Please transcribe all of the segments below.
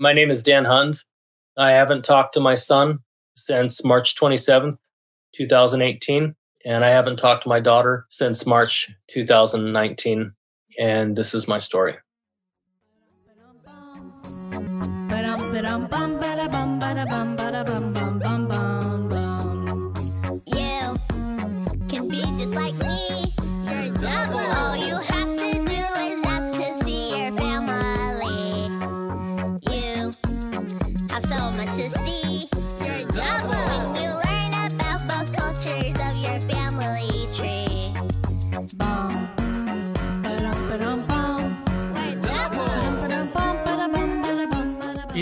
My name is Dan Hunt. I haven't talked to my son since March 27th, 2018. And I haven't talked to my daughter since March 2019. And this is my story.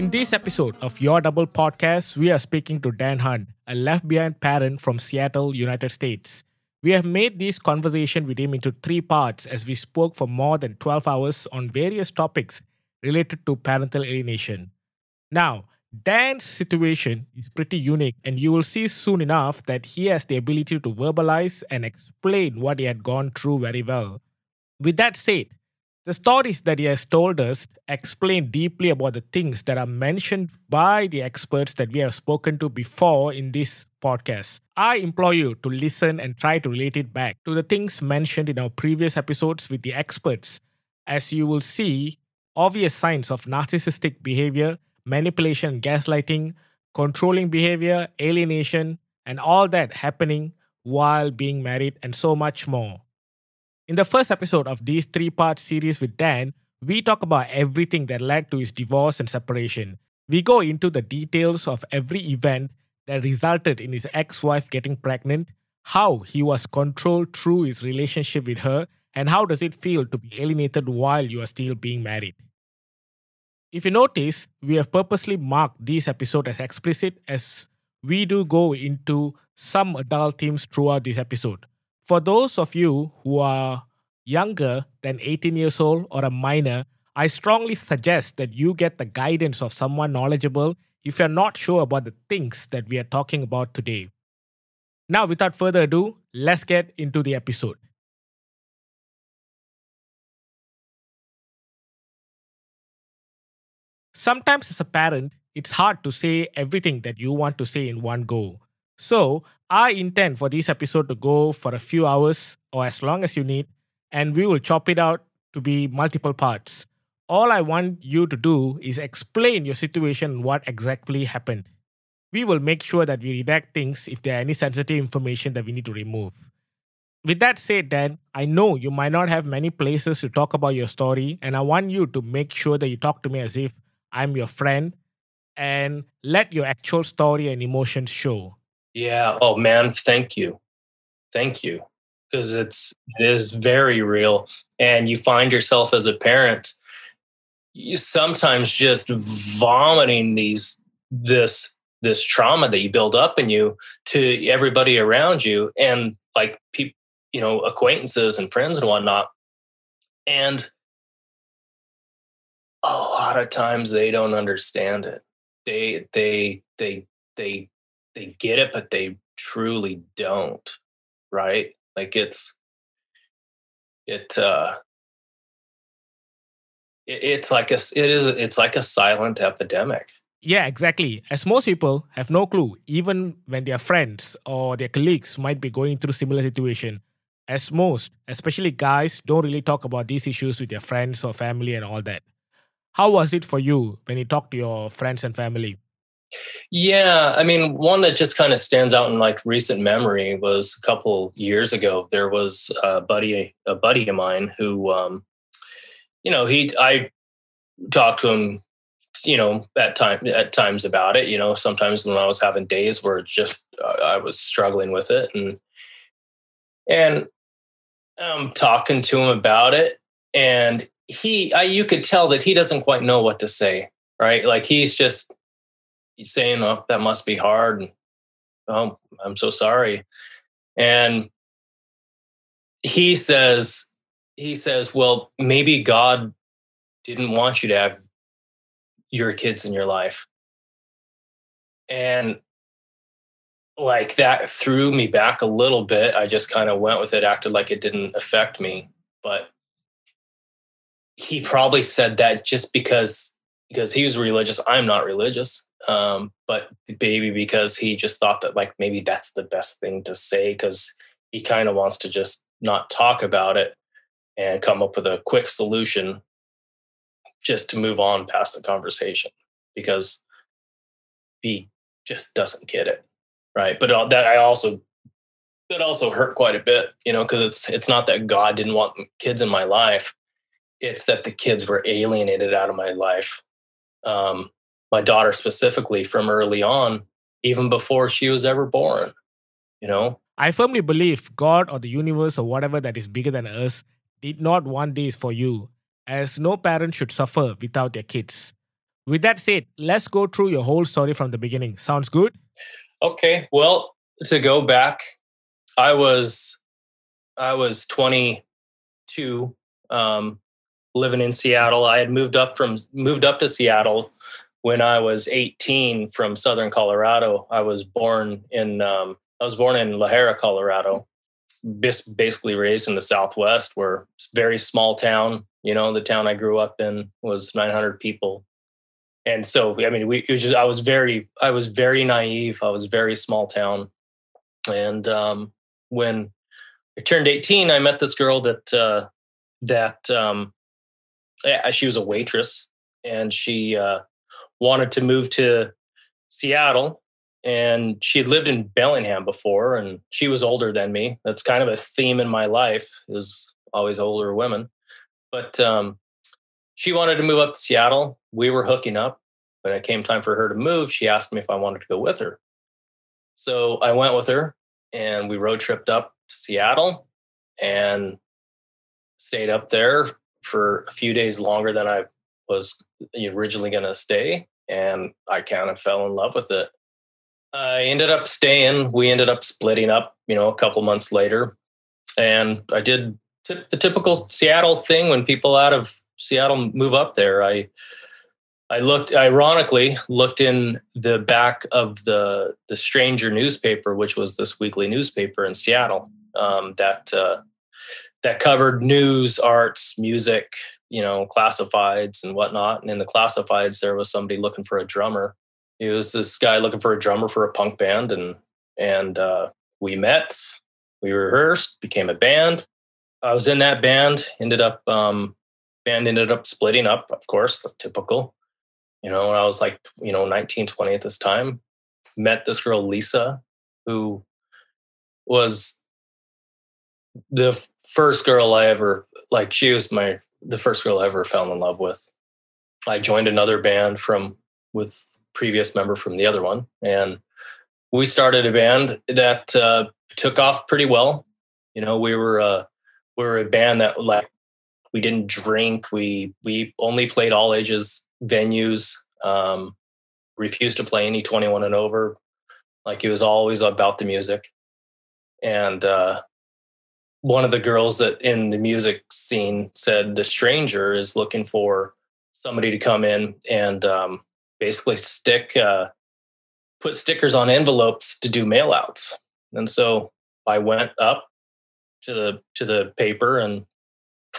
In this episode of Your Double podcast, we are speaking to Dan Hunt, a left behind parent from Seattle, United States. We have made this conversation with him into three parts as we spoke for more than 12 hours on various topics related to parental alienation. Now, Dan's situation is pretty unique, and you will see soon enough that he has the ability to verbalize and explain what he had gone through very well. With that said, the stories that he has told us explain deeply about the things that are mentioned by the experts that we have spoken to before in this podcast. I implore you to listen and try to relate it back to the things mentioned in our previous episodes with the experts, as you will see obvious signs of narcissistic behavior, manipulation, gaslighting, controlling behavior, alienation, and all that happening while being married, and so much more. In the first episode of this three part series with Dan, we talk about everything that led to his divorce and separation. We go into the details of every event that resulted in his ex wife getting pregnant, how he was controlled through his relationship with her, and how does it feel to be alienated while you are still being married. If you notice, we have purposely marked this episode as explicit as we do go into some adult themes throughout this episode. For those of you who are younger than 18 years old or a minor, I strongly suggest that you get the guidance of someone knowledgeable if you're not sure about the things that we are talking about today. Now, without further ado, let's get into the episode. Sometimes, as a parent, it's hard to say everything that you want to say in one go. So, I intend for this episode to go for a few hours or as long as you need, and we will chop it out to be multiple parts. All I want you to do is explain your situation and what exactly happened. We will make sure that we redact things if there are any sensitive information that we need to remove. With that said, Dan, I know you might not have many places to talk about your story, and I want you to make sure that you talk to me as if I'm your friend and let your actual story and emotions show. Yeah. Oh man, thank you. Thank you. Because it's it is very real. And you find yourself as a parent, you sometimes just vomiting these this this trauma that you build up in you to everybody around you and like people you know acquaintances and friends and whatnot and a lot of times they don't understand it they they they they they get it, but they truly don't. Right? Like it's it uh it, it's like a it is it's like a silent epidemic. Yeah, exactly. As most people have no clue, even when their friends or their colleagues might be going through similar situation. As most, especially guys, don't really talk about these issues with their friends or family and all that. How was it for you when you talked to your friends and family? Yeah, I mean, one that just kind of stands out in like recent memory was a couple years ago. There was a buddy, a buddy of mine who, um, you know, he, I talked to him, you know, at time at times about it. You know, sometimes when I was having days where just uh, I was struggling with it, and and I'm talking to him about it, and he, I, you could tell that he doesn't quite know what to say. Right, like he's just saying, "Oh, that must be hard." Oh, I'm so sorry. And he says, he says, "Well, maybe God didn't want you to have your kids in your life." And like that threw me back a little bit. I just kind of went with it, acted like it didn't affect me. But he probably said that just because because he was religious. I'm not religious, um, but maybe because he just thought that like maybe that's the best thing to say because he kind of wants to just not talk about it and come up with a quick solution just to move on past the conversation because he just doesn't get it right? But that i also that also hurt quite a bit you know because it's it's not that god didn't want kids in my life it's that the kids were alienated out of my life um, my daughter specifically from early on even before she was ever born you know? I firmly believe god or the universe or whatever that is bigger than us did not want this for you as no parent should suffer without their kids. With that said let's go through your whole story from the beginning. Sounds good? Okay well to go back I was I was 22, um, living in Seattle. I had moved up from moved up to Seattle when I was 18 from Southern Colorado. I was born in um, I was born in La Jara, Colorado. Basically raised in the Southwest, where very small town. You know, the town I grew up in was 900 people, and so I mean, we just, I was very I was very naive. I was very small town, and um, when I turned 18, I met this girl that uh, that um, she was a waitress and she uh, wanted to move to Seattle. And she had lived in Bellingham before, and she was older than me. That's kind of a theme in my life is always older women. But um, she wanted to move up to Seattle. We were hooking up. When it came time for her to move, she asked me if I wanted to go with her. So I went with her and we road tripped up to Seattle and stayed up there for a few days longer than I was originally going to stay. And I kind of fell in love with it. I ended up staying. We ended up splitting up, you know, a couple months later. And I did t- the typical Seattle thing when people out of Seattle move up there. I I looked, ironically, looked in the back of the the Stranger newspaper, which was this weekly newspaper in Seattle um, that uh, that covered news, arts, music, you know, classifieds and whatnot. And in the classifieds, there was somebody looking for a drummer. It was this guy looking for a drummer for a punk band, and and uh, we met, we rehearsed, became a band. I was in that band. Ended up um, band ended up splitting up, of course, typical you know, I was like, you know, 19, 20 at this time, met this girl, Lisa, who was the first girl I ever, like, she was my, the first girl I ever fell in love with. I joined another band from, with previous member from the other one. And we started a band that uh, took off pretty well. You know, we were, uh, we were a band that like, we didn't drink. We, we only played all ages venues, um, refused to play any 21 and over. Like it was always about the music. And uh, one of the girls that in the music scene said the stranger is looking for somebody to come in and um, basically stick, uh, put stickers on envelopes to do mail outs. And so I went up to the to the paper and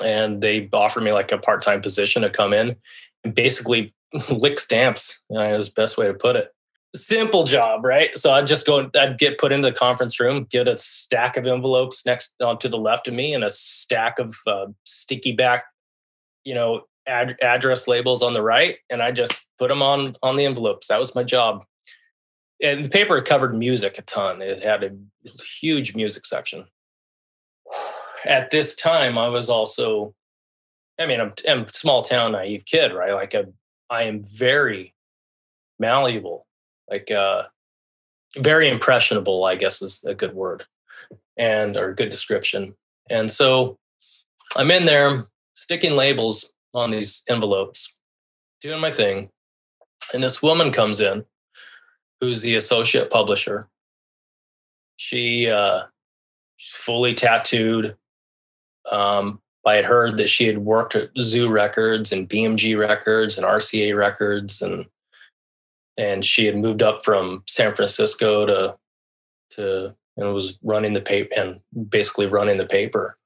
and they offered me like a part-time position to come in and basically lick stamps. You know, is the best way to put it. Simple job, right? So I'd just go, I'd get put into the conference room, get a stack of envelopes next on to the left of me, and a stack of uh, sticky back, you know, ad- address labels on the right, and I just put them on on the envelopes. That was my job. And the paper covered music a ton. It had a huge music section. At this time, I was also I mean, I'm, I'm a small town naive kid, right? Like a, I am very malleable, like uh, very impressionable. I guess is a good word, and or good description. And so I'm in there sticking labels on these envelopes, doing my thing, and this woman comes in, who's the associate publisher. She uh, fully tattooed, um, I had heard that she had worked at Zoo Records and BMG Records and RCA Records, and and she had moved up from San Francisco to to and was running the paper and basically running the paper,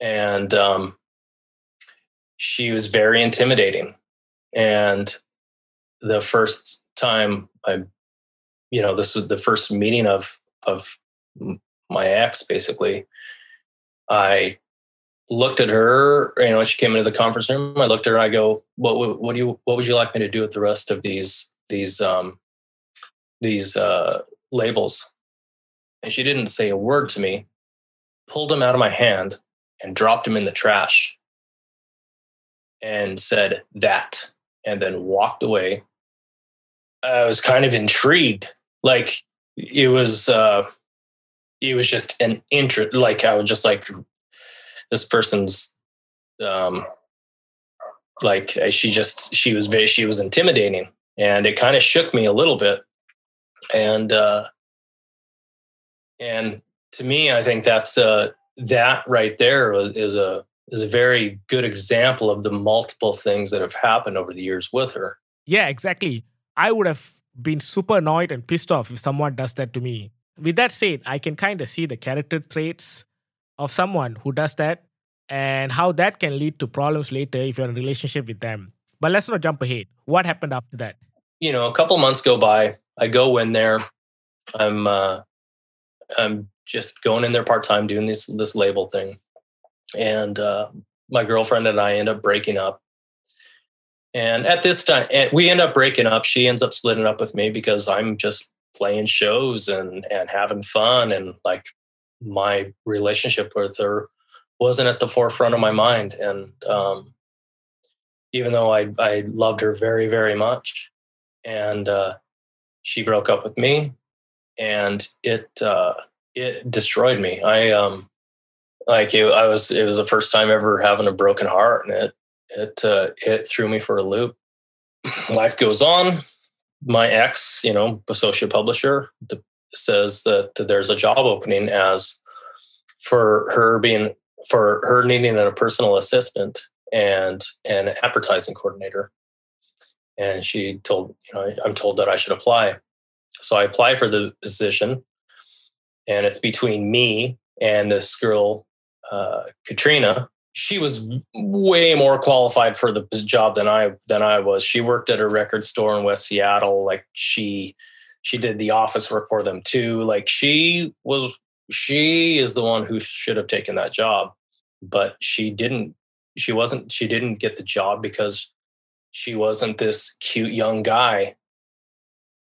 and um, she was very intimidating. And the first time I, you know, this was the first meeting of of my ex. Basically, I looked at her. You know, she came into the conference room. I looked at her. I go, "What? What do you? What would you like me to do with the rest of these these um, these uh, labels?" And she didn't say a word to me. Pulled them out of my hand and dropped them in the trash and said that and then walked away i was kind of intrigued like it was uh it was just an interest like i was just like this person's um like she just she was very she was intimidating and it kind of shook me a little bit and uh and to me i think that's uh that right there is a is a very good example of the multiple things that have happened over the years with her. Yeah, exactly. I would have been super annoyed and pissed off if someone does that to me. With that said, I can kind of see the character traits of someone who does that and how that can lead to problems later if you're in a relationship with them. But let's not jump ahead. What happened after that? You know, a couple months go by. I go in there. I'm uh, I'm just going in there part time doing this this label thing, and uh, my girlfriend and I end up breaking up. And at this time, we end up breaking up. She ends up splitting up with me because I'm just playing shows and and having fun, and like my relationship with her wasn't at the forefront of my mind. And um, even though I I loved her very very much, and uh, she broke up with me, and it uh, it destroyed me. I um like it, I was it was the first time ever having a broken heart, and it it uh, it threw me for a loop. Life goes on. My ex, you know, associate publisher, says that, that there's a job opening as for her being for her needing a personal assistant and an advertising coordinator. And she told, you know, I'm told that I should apply. So I apply for the position and it's between me and this girl, uh, Katrina. She was way more qualified for the job than I than I was. She worked at a record store in West Seattle. Like she she did the office work for them too. Like she was she is the one who should have taken that job, but she didn't. She wasn't. She didn't get the job because she wasn't this cute young guy.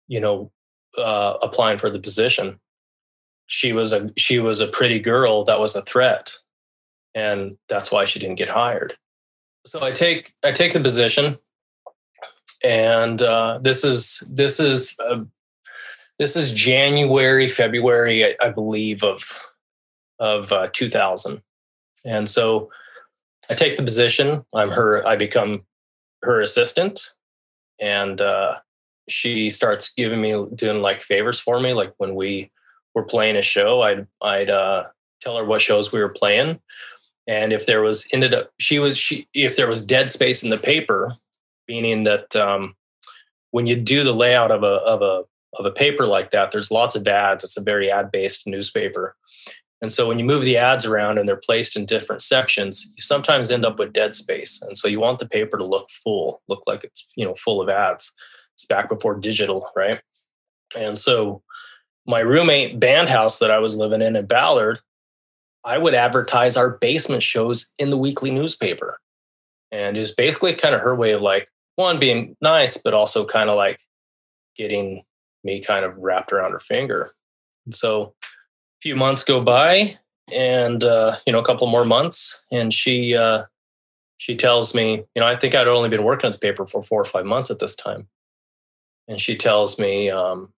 You know, uh, applying for the position she was a she was a pretty girl that was a threat and that's why she didn't get hired so i take i take the position and uh, this is this is uh, this is january february I, I believe of of uh, 2000 and so i take the position i'm her i become her assistant and uh, she starts giving me doing like favors for me like when we were playing a show, I'd I'd uh, tell her what shows we were playing, and if there was ended up she was she if there was dead space in the paper, meaning that um, when you do the layout of a of a of a paper like that, there's lots of ads. It's a very ad based newspaper. And so when you move the ads around and they're placed in different sections, you sometimes end up with dead space. And so you want the paper to look full, look like it's, you know, full of ads. It's back before digital, right? And so my roommate band house that I was living in in Ballard, I would advertise our basement shows in the weekly newspaper. And it was basically kind of her way of like, one, being nice, but also kind of like getting me kind of wrapped around her finger. And so few months go by and, uh, you know, a couple more months. And she, uh, she tells me, you know, I think I'd only been working at the paper for four or five months at this time. And she tells me, um,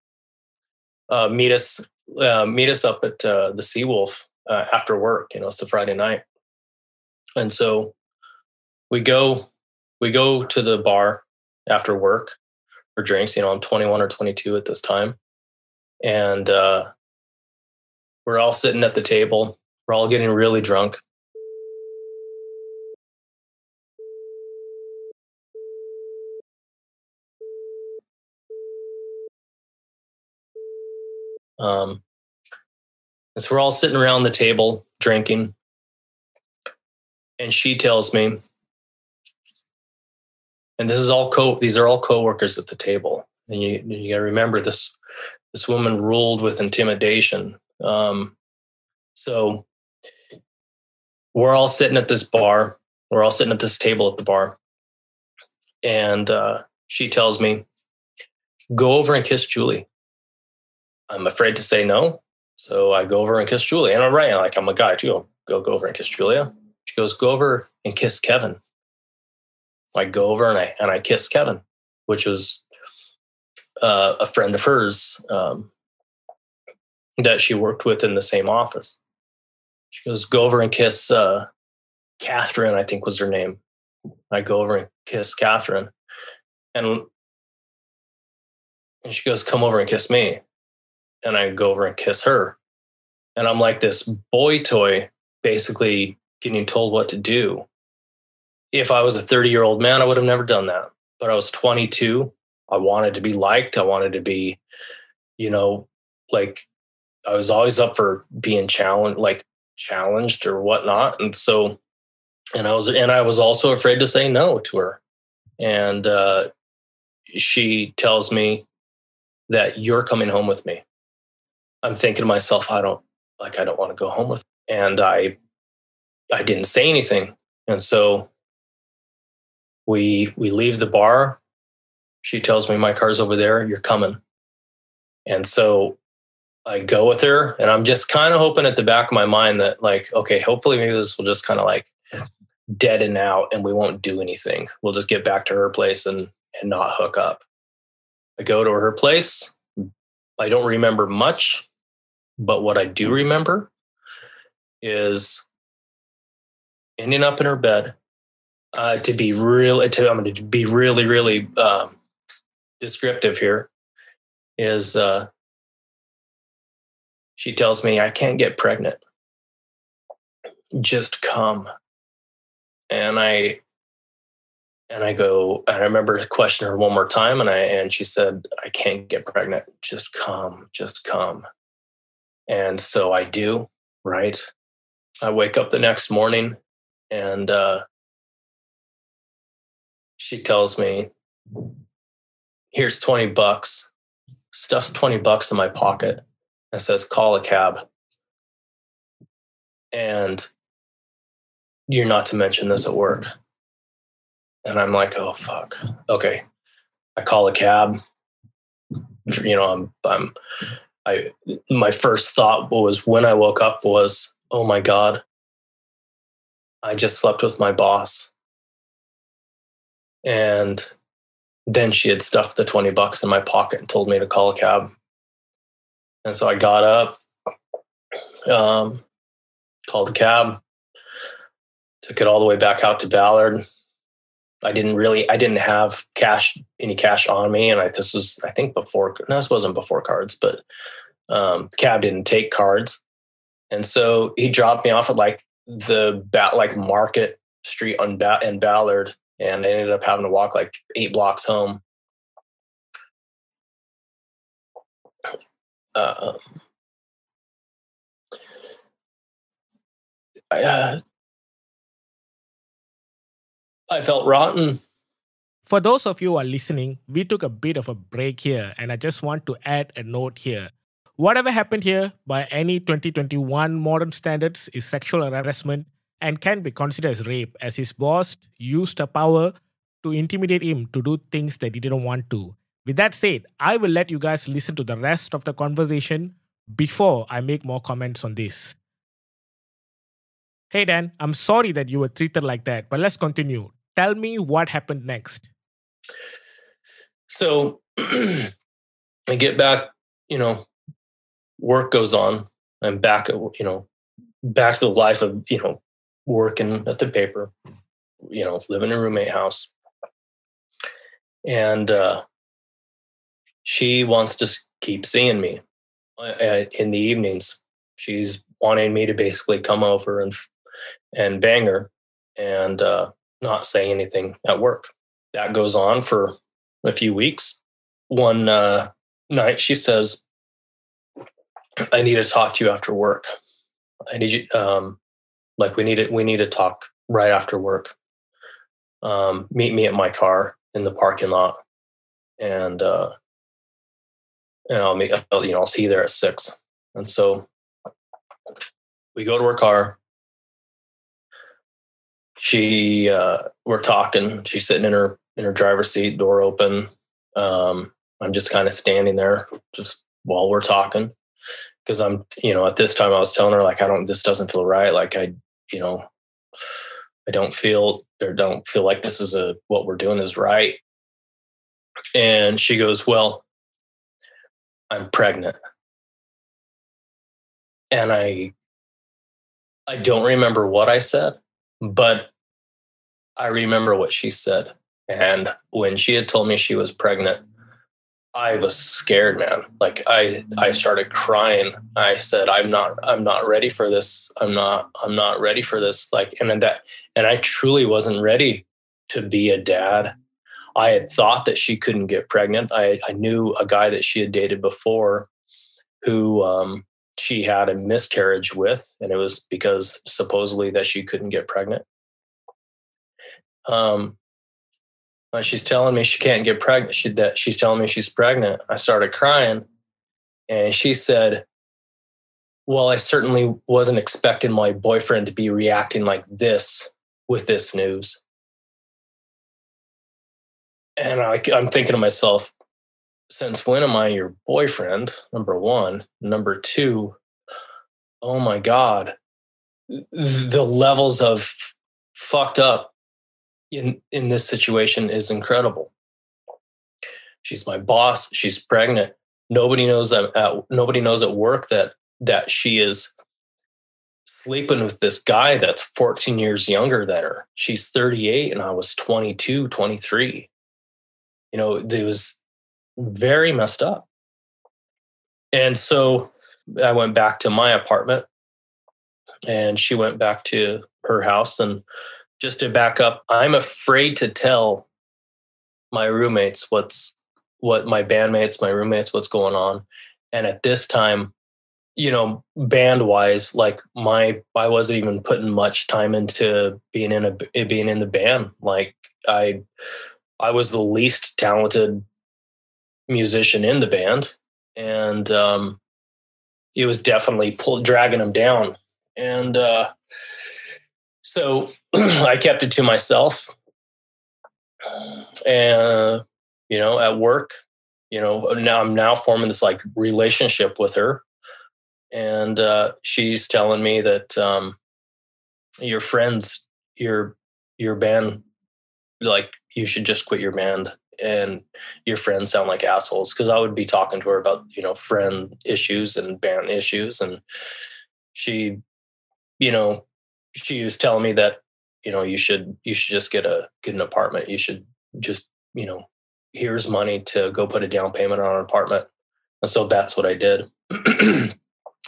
uh, meet us uh, meet us up at uh, the Seawolf uh, after work. You know, it's a Friday night, and so we go we go to the bar after work for drinks. You know, I'm 21 or 22 at this time, and uh, we're all sitting at the table. We're all getting really drunk. Um, so we're all sitting around the table drinking. And she tells me, and this is all co these are all coworkers at the table and you you got to remember this this woman ruled with intimidation um, so we're all sitting at this bar. We're all sitting at this table at the bar. And uh, she tells me go over and kiss julie. I'm afraid to say no so i go over and kiss julie. And i'm right like i'm a guy too. I'll go go over and kiss julia. She goes go over and kiss kevin. I go over and I and I kiss Kevin, which was uh, a friend of hers um, that she worked with in the same office. She goes, "Go over and kiss uh, Catherine." I think was her name. I go over and kiss Catherine, and and she goes, "Come over and kiss me," and I go over and kiss her, and I'm like this boy toy, basically getting told what to do if I was a 30 year old man, I would have never done that. But I was 22. I wanted to be liked. I wanted to be, you know, like I was always up for being challenged, like challenged or whatnot. And so, and I was, and I was also afraid to say no to her. And uh, she tells me that you're coming home with me. I'm thinking to myself, I don't like, I don't want to go home with. And I, I didn't say anything. And so we we leave the bar. She tells me my car's over there. You're coming. And so I go with her, and I'm just kind of hoping at the back of my mind that like, okay, hopefully maybe this will just kind of like deaden out, and we won't do anything. We'll just get back to her place and and not hook up. I go to her place. I don't remember much, but what I do remember is ending up in her bed uh, to be real, to, I'm going to be really, really um, descriptive here, is uh, she tells me I can't get pregnant. Just come. And I and I go, and I remember questioning her one more time, and I and she said, I can't get pregnant. Just come, just come. And so I do, right? I wake up the next morning and uh she tells me, here's 20 bucks, stuffs 20 bucks in my pocket and says, call a cab. And you're not to mention this at work. And I'm like, oh, fuck. Okay. I call a cab. You know, I'm, I'm, I, my first thought was when I woke up was, oh my God, I just slept with my boss. And then she had stuffed the 20 bucks in my pocket and told me to call a cab. And so I got up, um, called a cab, took it all the way back out to Ballard. I didn't really, I didn't have cash, any cash on me. And I, this was, I think before, no, this wasn't before cards, but um, the cab didn't take cards. And so he dropped me off at like the bat, like Market Street on ba- in Ballard and I ended up having to walk like eight blocks home. Uh, I, uh, I felt rotten. For those of you who are listening, we took a bit of a break here, and I just want to add a note here. Whatever happened here, by any 2021 modern standards, is sexual harassment and can be considered as rape, as his boss used her power to intimidate him to do things that he didn't want to. With that said, I will let you guys listen to the rest of the conversation before I make more comments on this. Hey Dan, I'm sorry that you were treated like that, but let's continue. Tell me what happened next. So I get back, you know, work goes on. I'm back, you know, back to the life of, you know, working at the paper, you know, living in a roommate house. And uh, she wants to keep seeing me uh, in the evenings. She's wanting me to basically come over and and bang her and uh, not say anything at work. That goes on for a few weeks. One uh, night, she says, "I need to talk to you after work. I need you. Um, like we need it. We need to talk right after work. Um, meet me at my car. in the parking lot, and uh, and I'll meet, I'll, you know, I'll see you there at six. And so we go to her car. She, uh, we're talking. She's sitting in her in her driver's seat, door open. Um, I'm just kind of standing there, just while we're talking, because I'm, you know, at this time I was telling her like, I don't, this doesn't feel right. Like I, you know, I don't feel or don't feel like this is a what we're doing is right. And she goes, well, I'm pregnant. And I I don't remember what I said, but I remember what she said. And when she had told me she was pregnant, I was scared, man. Like I I mm. started crying. I said, I'm not I'm not ready for this. I'm not I'm not ready for this. Like and that and I truly wasn't ready to be a dad. I had thought that she couldn't get pregnant. I, I knew a guy that she had dated before who um, she had a miscarriage with, and it was because supposedly that she couldn't get pregnant. Um, she's telling me she can't get pregnant. She, that she's telling me she's pregnant. I started crying, and she said, "Well, I certainly wasn't expecting my boyfriend to be reacting like this with this news." And I, I'm thinking to myself, since when am I your boyfriend? Number one. Number two, oh my God, the levels of fucked up in, in this situation is incredible. She's my boss. She's pregnant. Nobody knows that at, nobody knows at work that that she is sleeping with this guy that's 14 years younger than her. She's 38 and I was 22, 23 you know, it was very messed up. And so I went back to my apartment and she went back to her house. And just to back up, I'm afraid to tell my roommates what's what my bandmates, my roommates, what's going on. And at this time, you know, band wise, like my, I wasn't even putting much time into being in a, being in the band. Like I I was the least talented musician in the band, and um, it was definitely pull, dragging them down. And uh, so I kept it to myself. And you know, at work, you know, now I'm now forming this like relationship with her, and uh, she's telling me that um, your friends, your your band, like you should just quit your band and your friends sound like assholes. Because i would be talking to her about you know friend issues and band issues. And she you know she was telling me that you know you should you should just get a get an apartment. You should just you know here's money to go put a down payment on an apartment. And so that's what i did.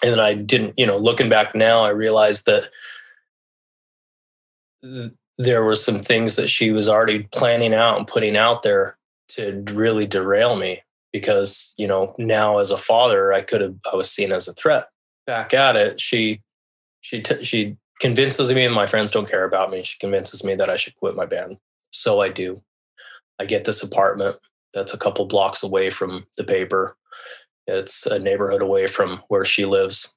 And then i didn't you know looking back now i realized that there were some things that she was already planning out and putting out there to really derail me because you know now as a father i could have i was seen as a threat. Back at it she she t- she convinces me and my friends don't care about me. She convinces me that i should quit my band. So i do. I get this apartment that's a couple blocks away from the paper. It's a neighborhood away from where she lives.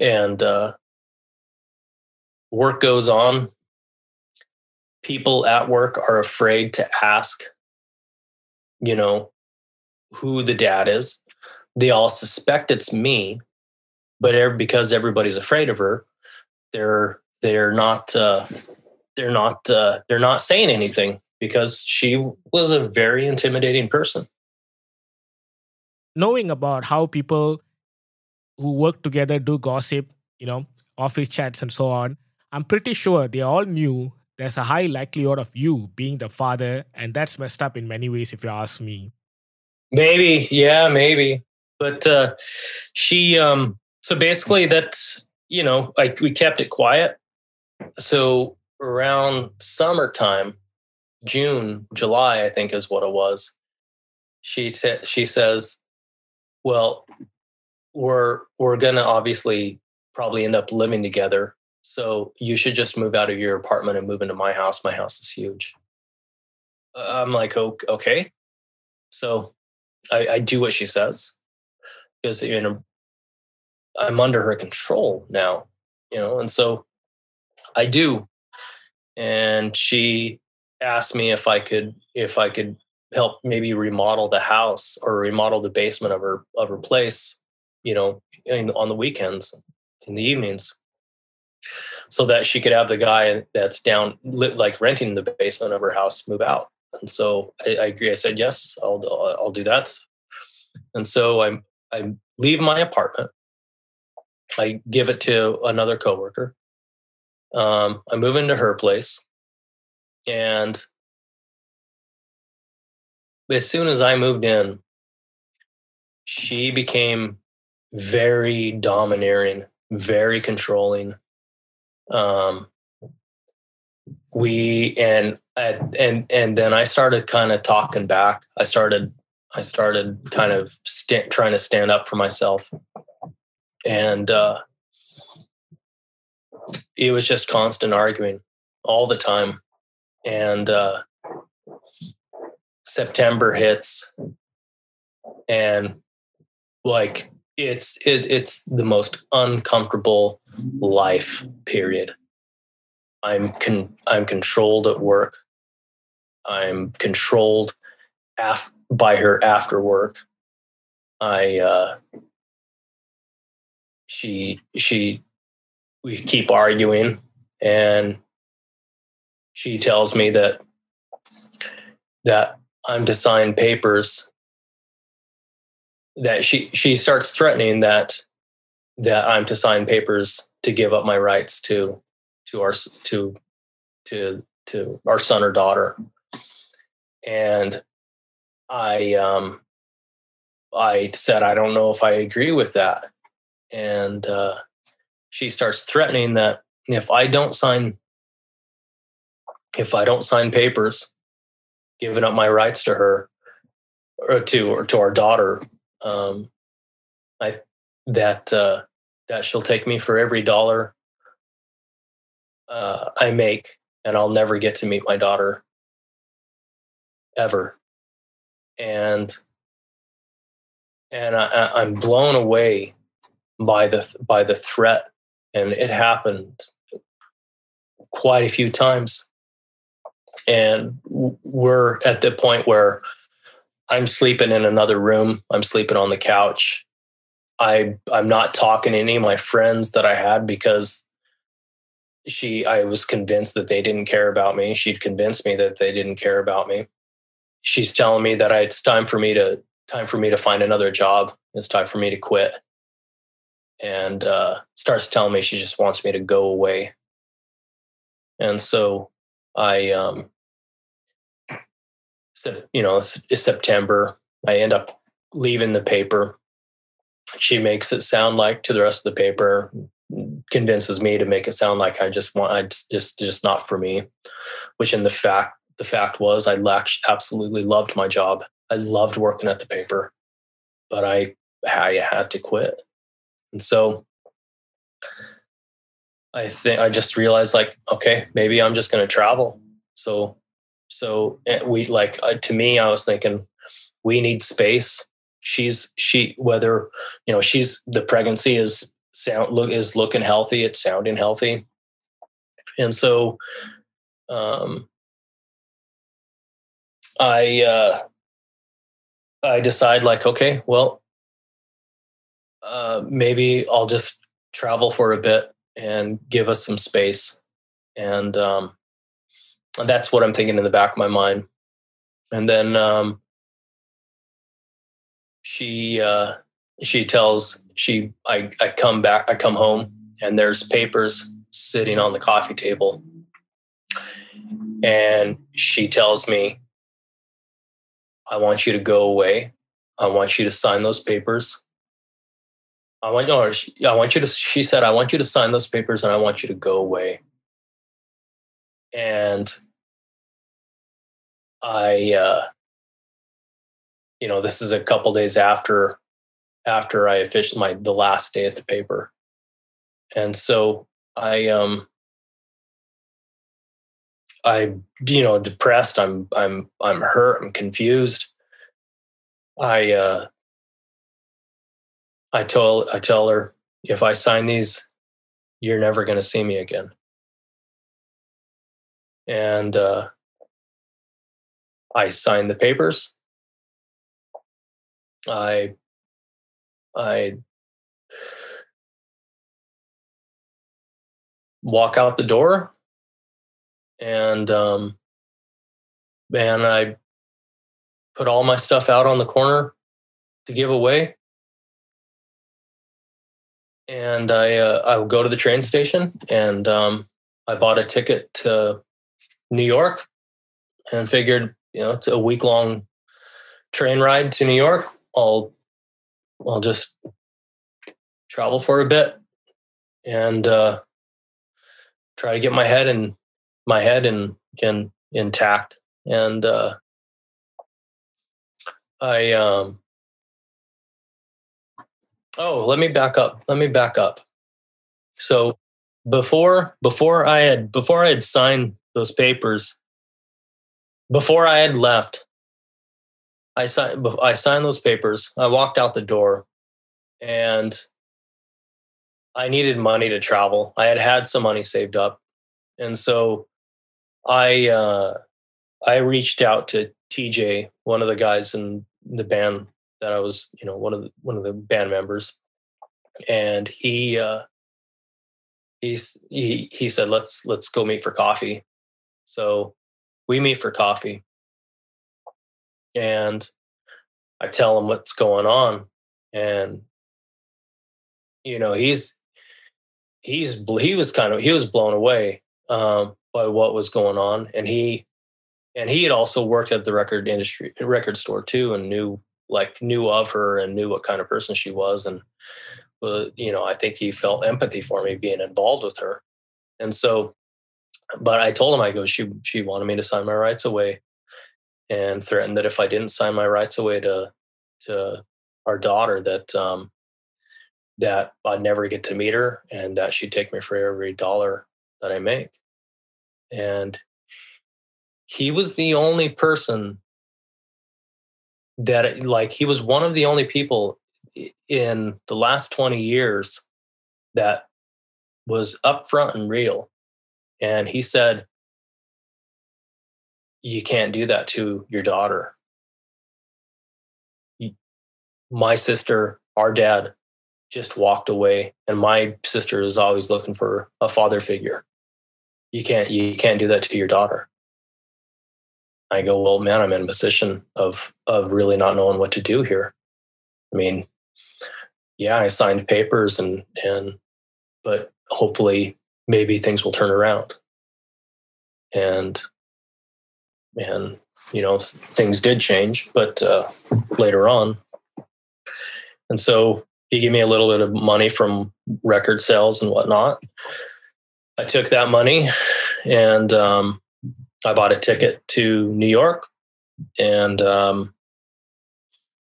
And uh, work goes on people at work are afraid to ask, you know, who the dad is. They all suspect it's me, but because everybody's afraid of her, they're they're not uh, they're not uh, they're not saying anything because she was a very intimidating person. Knowing about how people who work together do gossip, you know, office chats and so on, I'm pretty sure they all knew there's a high likelihood of you being the father, and that's messed up in many ways, if you ask me. Maybe, yeah, maybe. But uh, she, um, so basically, that's you know, like we kept it quiet. So around summertime, June, July, I think is what it was. She said, she says, "Well, we're we're gonna obviously probably end up living together so you should just move out of your apartment and move into my house. My house is huge. Uh, I'm like, okay. So I, I do what she says because you know I'm under her control now, you know, and so I do. And she asked me if I could if I could help maybe remodel the house or remodel the basement of her of her place, you know, in, on the weekends in the evenings so that she could have the guy that's down like renting the basement of her house move out. And so I, I agree. I said yes i'll i'll do that. And so i i leave my apartment. I give it to another coworker. Um, i move into her place. And as soon as i moved in she became very domineering very controlling um, we and and and then I started kind of talking back. I started I started kind of st- trying to stand up for myself, and uh, it was just constant arguing all the time. And uh, September hits, and like it's it, it's the most uncomfortable life period. I'm con- i'm controlled at work. I'm controlled af- by her after work. I uh she she we keep arguing and she tells me that that i'm to sign papers that she she starts threatening that that I'm to sign papers to give up my rights to to our to to to our son or daughter. And i um i said i don't know if i agree with that. And uh she starts threatening that if i don't sign if i don't sign papers giving up my rights to her or to or to our daughter um i that uh, that she'll take me for every dollar uh, I make, and I'll never get to meet my daughter ever. And and I, I'm blown away by the by the threat, and it happened quite a few times. And we're at the point where I'm sleeping in another room. I'm sleeping on the couch I I'm not talking to any of my friends that I had because she I was convinced that they didn't care about me. She'd convinced me that they didn't care about me. She's telling me that it's time for me to time for me to find another job. It's time for me to quit. And uh, starts telling me she just wants me to go away. And so I, um, said, you know, it's, it's September. I end up leaving the paper she makes it sound like to the rest of the paper convinces me to make it sound like I just want I just just, not for me which in the fact the fact was I absolutely loved my job. I loved working at the paper but I I had to quit. And so I think I just realized like okay maybe I'm just going to travel. So so eh, we like uh, to me I was thinking we need space she's she whether you know she's the pregnancy is sound look is looking healthy it's sounding healthy. And so um i uh i decide like okay well uh maybe i'll just travel for a bit and give us some space. And um that's what i'm thinking in the back of my mind. And then um she uh, she tells she I, I come back I come home and there's papers sitting on the coffee table. And she tells me I want you to go away. I want you to sign those papers. I want no, I want you to she said I want you to sign those papers and I want you to go away. And I uh, you know, this is a couple days after after I officially my the last day at the paper. And so I um I, you know, depressed. I'm, I'm, I'm hurt. I'm confused. I, uh, I tell, I tell her, if I sign these, you're never going to see me again. And, uh, I signed the papers. I, I walk out the door and um, and I put all my stuff out on the corner to give away. And I uh, I would go to the train station and um, I bought a ticket to New York and figured you know it's a week long train ride to New York. I'll I'll just travel for a bit and uh, try to get my head and my head in in intact. And uh i um oh let me back up let me back up. So before before i had before i had signed those papers before i had left i signed i signed those papers. I walked out the door and i needed money to travel. I had had some money saved up. And so I uh, I reached out to TJ, one of the guys in the band that I was, you know, one of the one of the band members, and he uh, he's he he said let's let's go meet for coffee. So we meet for coffee, and I tell him what's going on, and you know he's he's he was kind of he was blown away um, by what was going on, and he and he had also worked at the record industry record store too, and knew like knew of her and knew what kind of person she was, and uh, you know I think he felt empathy for me being involved with her, and so. But I told him I go she she wanted me to sign my rights away, and threatened that if I didn't sign my rights away to to our daughter that um, that I'd never get to meet her and that she'd take me for every dollar that I make. And he was the only person that, like, he was one of the only people in the last 20 years that was upfront and real. And he said, You can't do that to your daughter. My sister, our dad, just walked away and my sister is always looking for a father figure. You can't you can't do that to your daughter. I go well man i'm in a position of of really not knowing what to do here. I mean yeah i signed papers and and but hopefully maybe things will turn around. And and you know things did change but uh, later on and so he gave me a little bit of money from record sales and whatnot I took that money and um, I bought a ticket to New York. And um,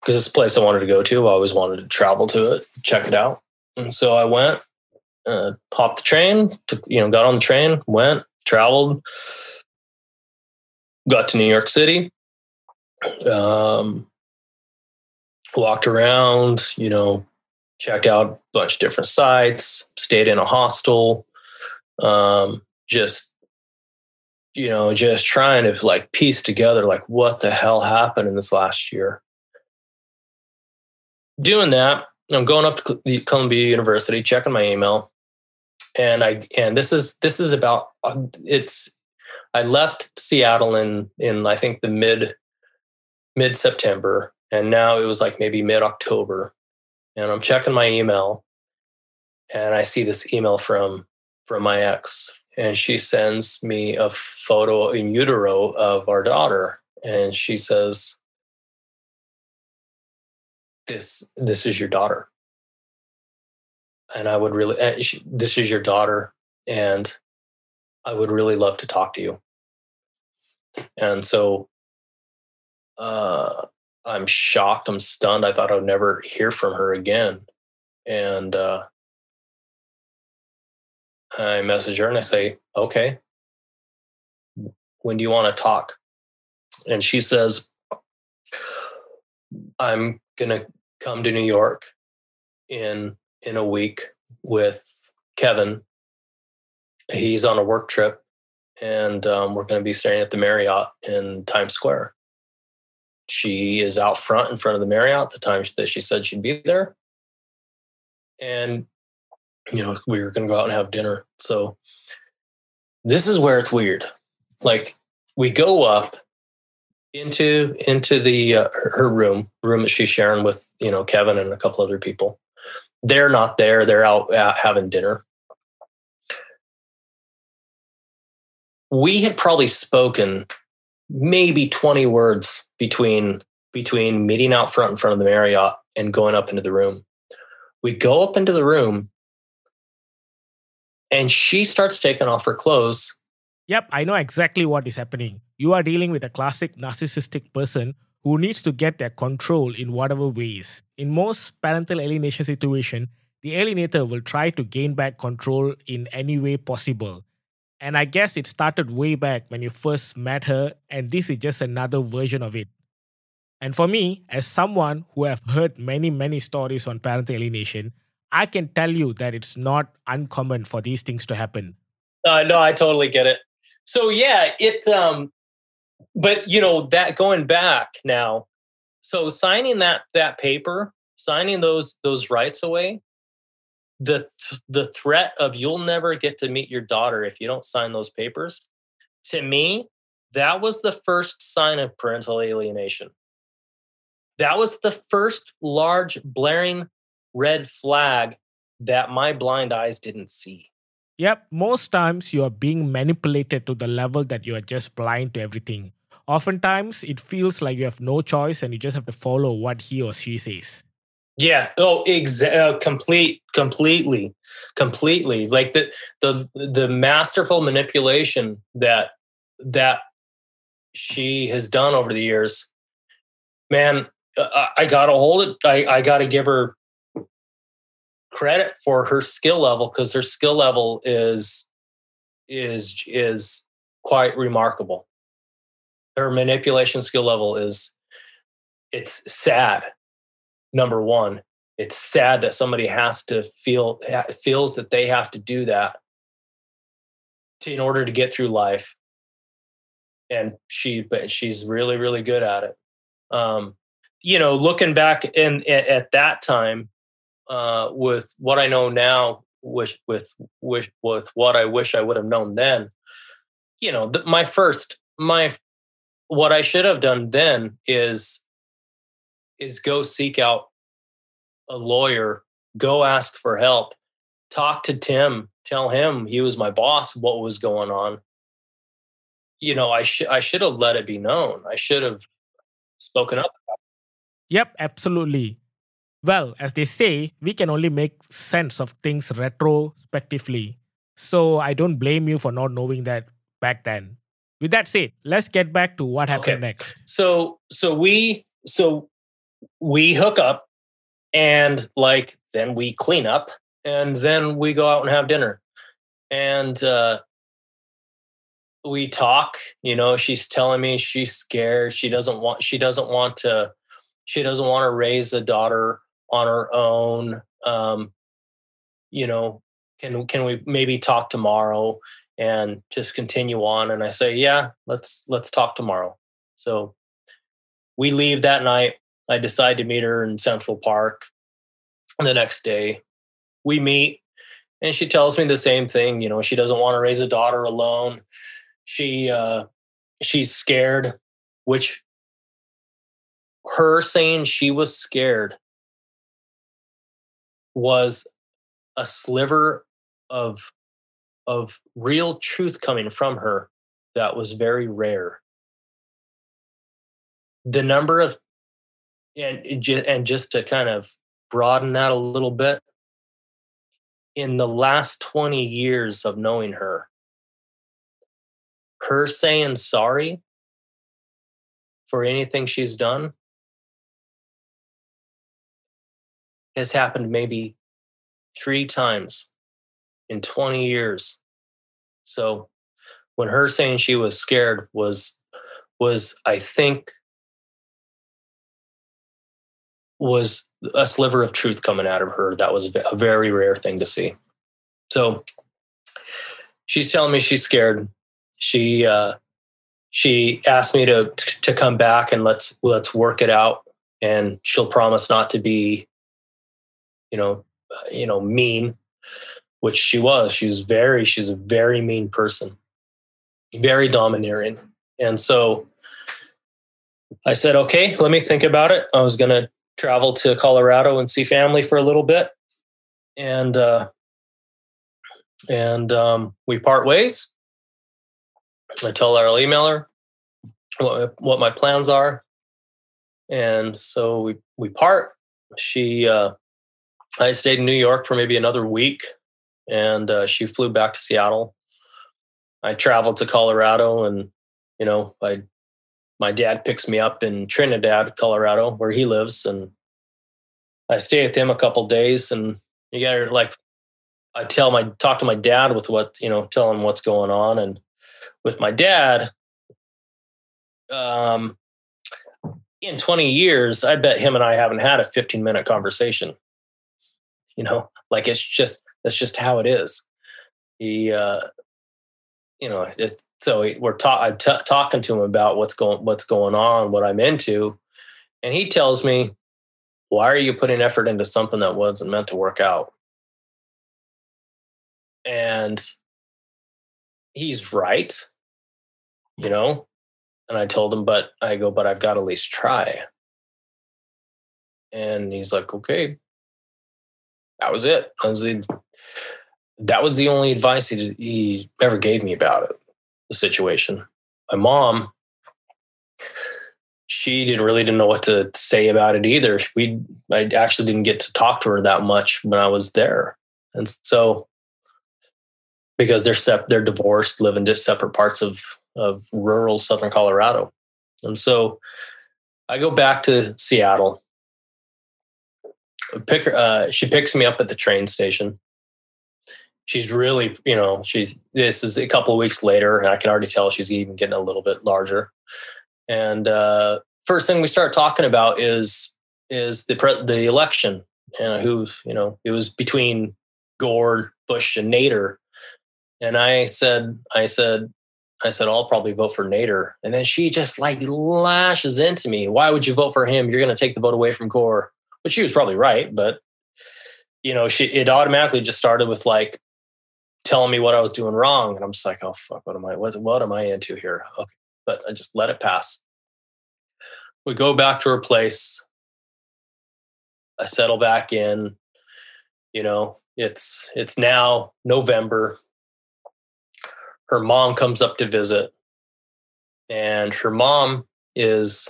because it's a place I wanted to go to, I always wanted to travel to it, check it out. And so I went, uh, hopped the train, took, you know, got on the train, went, traveled, got to New York City, um, walked around, you know, checked out a bunch of different sites, stayed in a hostel, um, just you know just trying to like piece together like what the hell happened in this last year. Doing that i'm going up to columbia university checking my email and i and this is this is about uh, it's i left seattle in in i think the mid mid september and now it was like maybe mid october and i'm checking my email and i see this email from from my ex, and she sends me a photo in utero of our daughter, and she says, "This this is your daughter." And I would really, this is your daughter, and I would really love to talk to you. And so uh, I'm shocked. I'm stunned. I thought I would never hear from her again. And uh, I message her and I say, okay, when do you want to talk? And she says, I'm gonna come to New York in in a week with Kevin. He's on a work trip, and um, we're going to be staying at the Marriott in Times Square. She is out front in front of the Marriott the time that she said she'd be there, and you know we were going to go out and have dinner. So this is where it's weird. Like we go up into into the uh, her room room that she's sharing with you know Kevin and a couple other people. They're not there. They're out, out having dinner. We had probably spoken maybe 20 words between between meeting out front in front of the Marriott and going up into the room. We go up into the room and she starts taking off her clothes. Yep, I know exactly what is happening. You are dealing with a classic narcissistic person who needs to get their control in whatever ways. In most parental alienation situation, the alienator will try to gain back control in any way possible. And I guess it started way back when you first met her, and this is just another version of it. And for me, as someone who have heard many, many stories on parental alienation, I can tell you that it's not uncommon for these things to happen. Uh, no, I totally get it. So yeah, it um but you know that going back now so signing that that paper signing those those rights away the the threat of you'll never get to meet your daughter if you don't sign those papers to me that was the first sign of parental alienation that was the first large blaring red flag that my blind eyes didn't see Yep, most times you are being manipulated to the level that you are just blind to everything. Oftentimes, it feels like you have no choice and you just have to follow what he or she says. Yeah. Oh, exactly. Uh, complete, completely, completely. Like the the the masterful manipulation that that she has done over the years. Man, uh, I gotta hold it. I I gotta give her credit for her skill level because her skill level is is is quite remarkable. Her manipulation skill level is it's sad. Number one, it's sad that somebody has to feel feels that they have to do that to, in order to get through life. And she, but she's really, really good at it. Um, you know, looking back in at, at that time, uh, with what I know now, with with with with what I wish I would have known then. You know, th- my first my what I should have done then is is go seek out a lawyer, go ask for help, talk to Tim, tell him he was my boss, what was going on. You know, I should I should have let it be known. I should have spoken up. Yep, absolutely. Well, as they say, we can only make sense of things retrospectively. So I don't blame you for not knowing that back then. With that said, let's get back to what happened okay. next. So so we so we hook up and like then we clean up and then we go out and have dinner. And uh we talk, you know, she's telling me she's scared. She doesn't want she doesn't want to she doesn't want to raise a daughter on her own. Um, you know, can can we maybe talk tomorrow and just continue on? And I say, yeah, let's let's talk tomorrow. So we leave that night. I decide to meet her in Central Park the next day. We meet and she tells me the same thing. You know, she doesn't want to raise a daughter alone. She uh, she's scared, which her saying she was scared was a sliver of of real truth coming from her that was very rare the number of and and just to kind of broaden that a little bit in the last 20 years of knowing her her saying sorry for anything she's done has happened maybe three times in 20 years. So when her saying she was scared was was I think was a sliver of truth coming out of her. That was a very rare thing to see. So she's telling me she's scared. She uh, she asked me to to come back and let's let's work it out. And she'll promise not to be, you know, you know, mean, which she was. She was very. She's a very mean person, very domineering. And so I said, okay, let me think about it. I was to travel to Colorado and see family for a little bit, and uh, and um, we part ways. I tell her I'll email her what what my plans are, and so we we part. She uh, I stayed in New York for maybe another week, and uh, she flew back to Seattle. I traveled to Colorado, and you know I my dad picks me up in Trinidad, Colorado, where he lives, and I stay with him a couple days. And you got to like, I tell my talk to my dad with what you know, tell him what's going on, and with my dad, um, in 20 years, I bet him and I haven't had a 15 minute conversation. You know, like it's just that's just how it is. He, uh, you know, it's, so we're ta- I'm t- talking to him about what's going what's going on, what I'm into, and he tells me, "Why are you putting effort into something that wasn't meant to work out?" And he's right, you know. And I told him, but I go, but I've got to at least try. And he's like, okay. That was it. That was the, that was the only advice he, he ever gave me about it the situation. My mom, she didn't really didn't know what to say about it either. We I actually didn't get to talk to her that much when I was there, and so because they're sep- they're divorced, live in just separate parts of of rural southern Colorado, and so I go back to Seattle. Pick her, uh, she picks me up at the train station she's really, you know, she's this is a couple of weeks later, and I can already tell she's even getting a little bit larger. And uh, first thing we start talking about is is the pre- the election, and who you know it was between Gore, Bush, and Nader. And I said, I said, I said, I'll probably vote for Nader. And then she just like lashes into me. Why would you vote for him? You're going to take the vote away from Gore. But she was probably right. But you know, she it automatically just started with like, telling me what I was doing wrong. And I'm just like, oh fuck, what am I what, what am I into here? Okay. But I just let it pass. We go back to her place. I settle back in. You know, it's it's now November. Her mom comes up to visit. And her mom is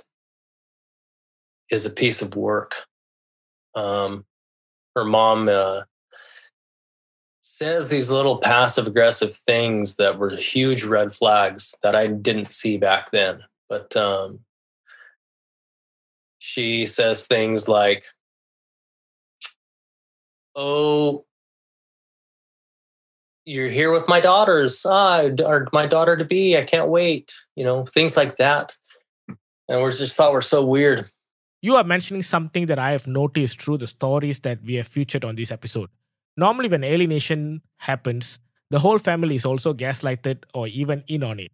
is a piece of work. Um, her mom uh, says these little passive aggressive things that were huge red flags that I didn't see back then. But um, she says things like, Oh, you're here with my daughters. Ah, my daughter to be. I can't wait. You know, things like that. And we just thought we're so weird. You are mentioning something that I have noticed through the stories that we have featured on this episode. Normally, when alienation happens, the whole family is also gaslighted or even in on it,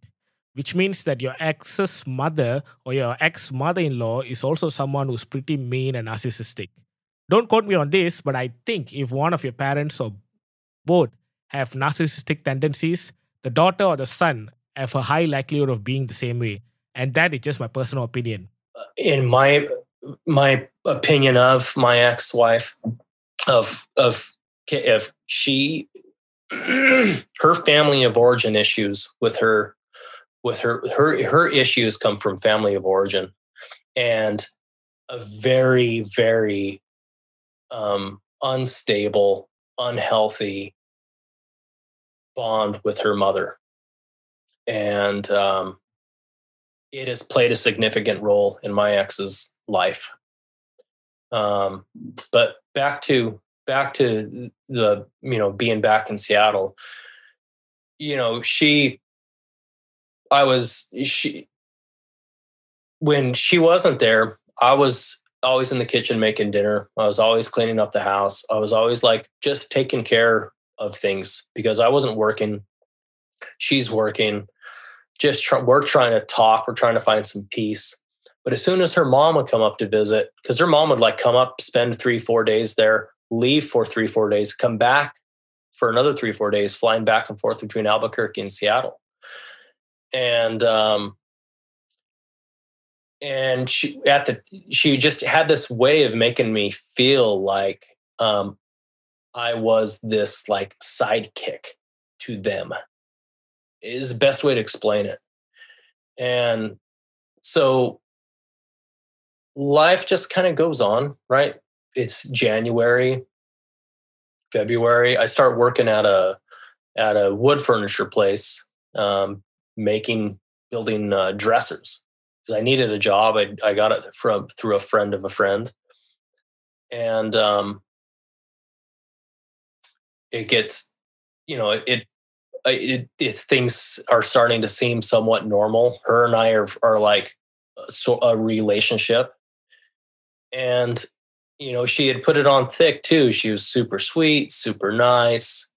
which means that your ex's mother or your ex mother in law is also someone who's pretty mean and narcissistic. Don't quote me on this, but I think if one of your parents or both have narcissistic tendencies, the daughter or the son have a high likelihood of being the same way. And that is just my personal opinion. In my my opinion of my ex-wife of of if she her family of origin issues with her with her her her issues come from family of origin. And a very very um, unstable unhealthy bond with her mother. And um, it has played a significant role in my ex's life. Um, but back to back to the you know being back in Seattle, you know she I was she when she wasn't there, I was always in the kitchen making dinner. I was always cleaning up the house. I was always like just taking care of things because I wasn't working. She's working. Just we're trying to talk. We're trying to find some peace. But as soon as her mom would come up to visit, because her mom would like come up, spend three, four days there, leave for three, four days, come back for another three, four days, flying back and forth between Albuquerque and Seattle. And um, and she at the she just had this way of making me feel like um, I was this like sidekick to them. Is the best way to explain it. And so life just kind of goes on, right? It's January, February. I start working at a at a wood furniture place, um, making building uh, dressers because I needed a job. I I got it from through a friend of a friend, and um, it gets, you know, it, it, it things are starting to seem somewhat normal. Her and I are are like so a relationship, and you know she had put it on thick too. She was super sweet, super nice.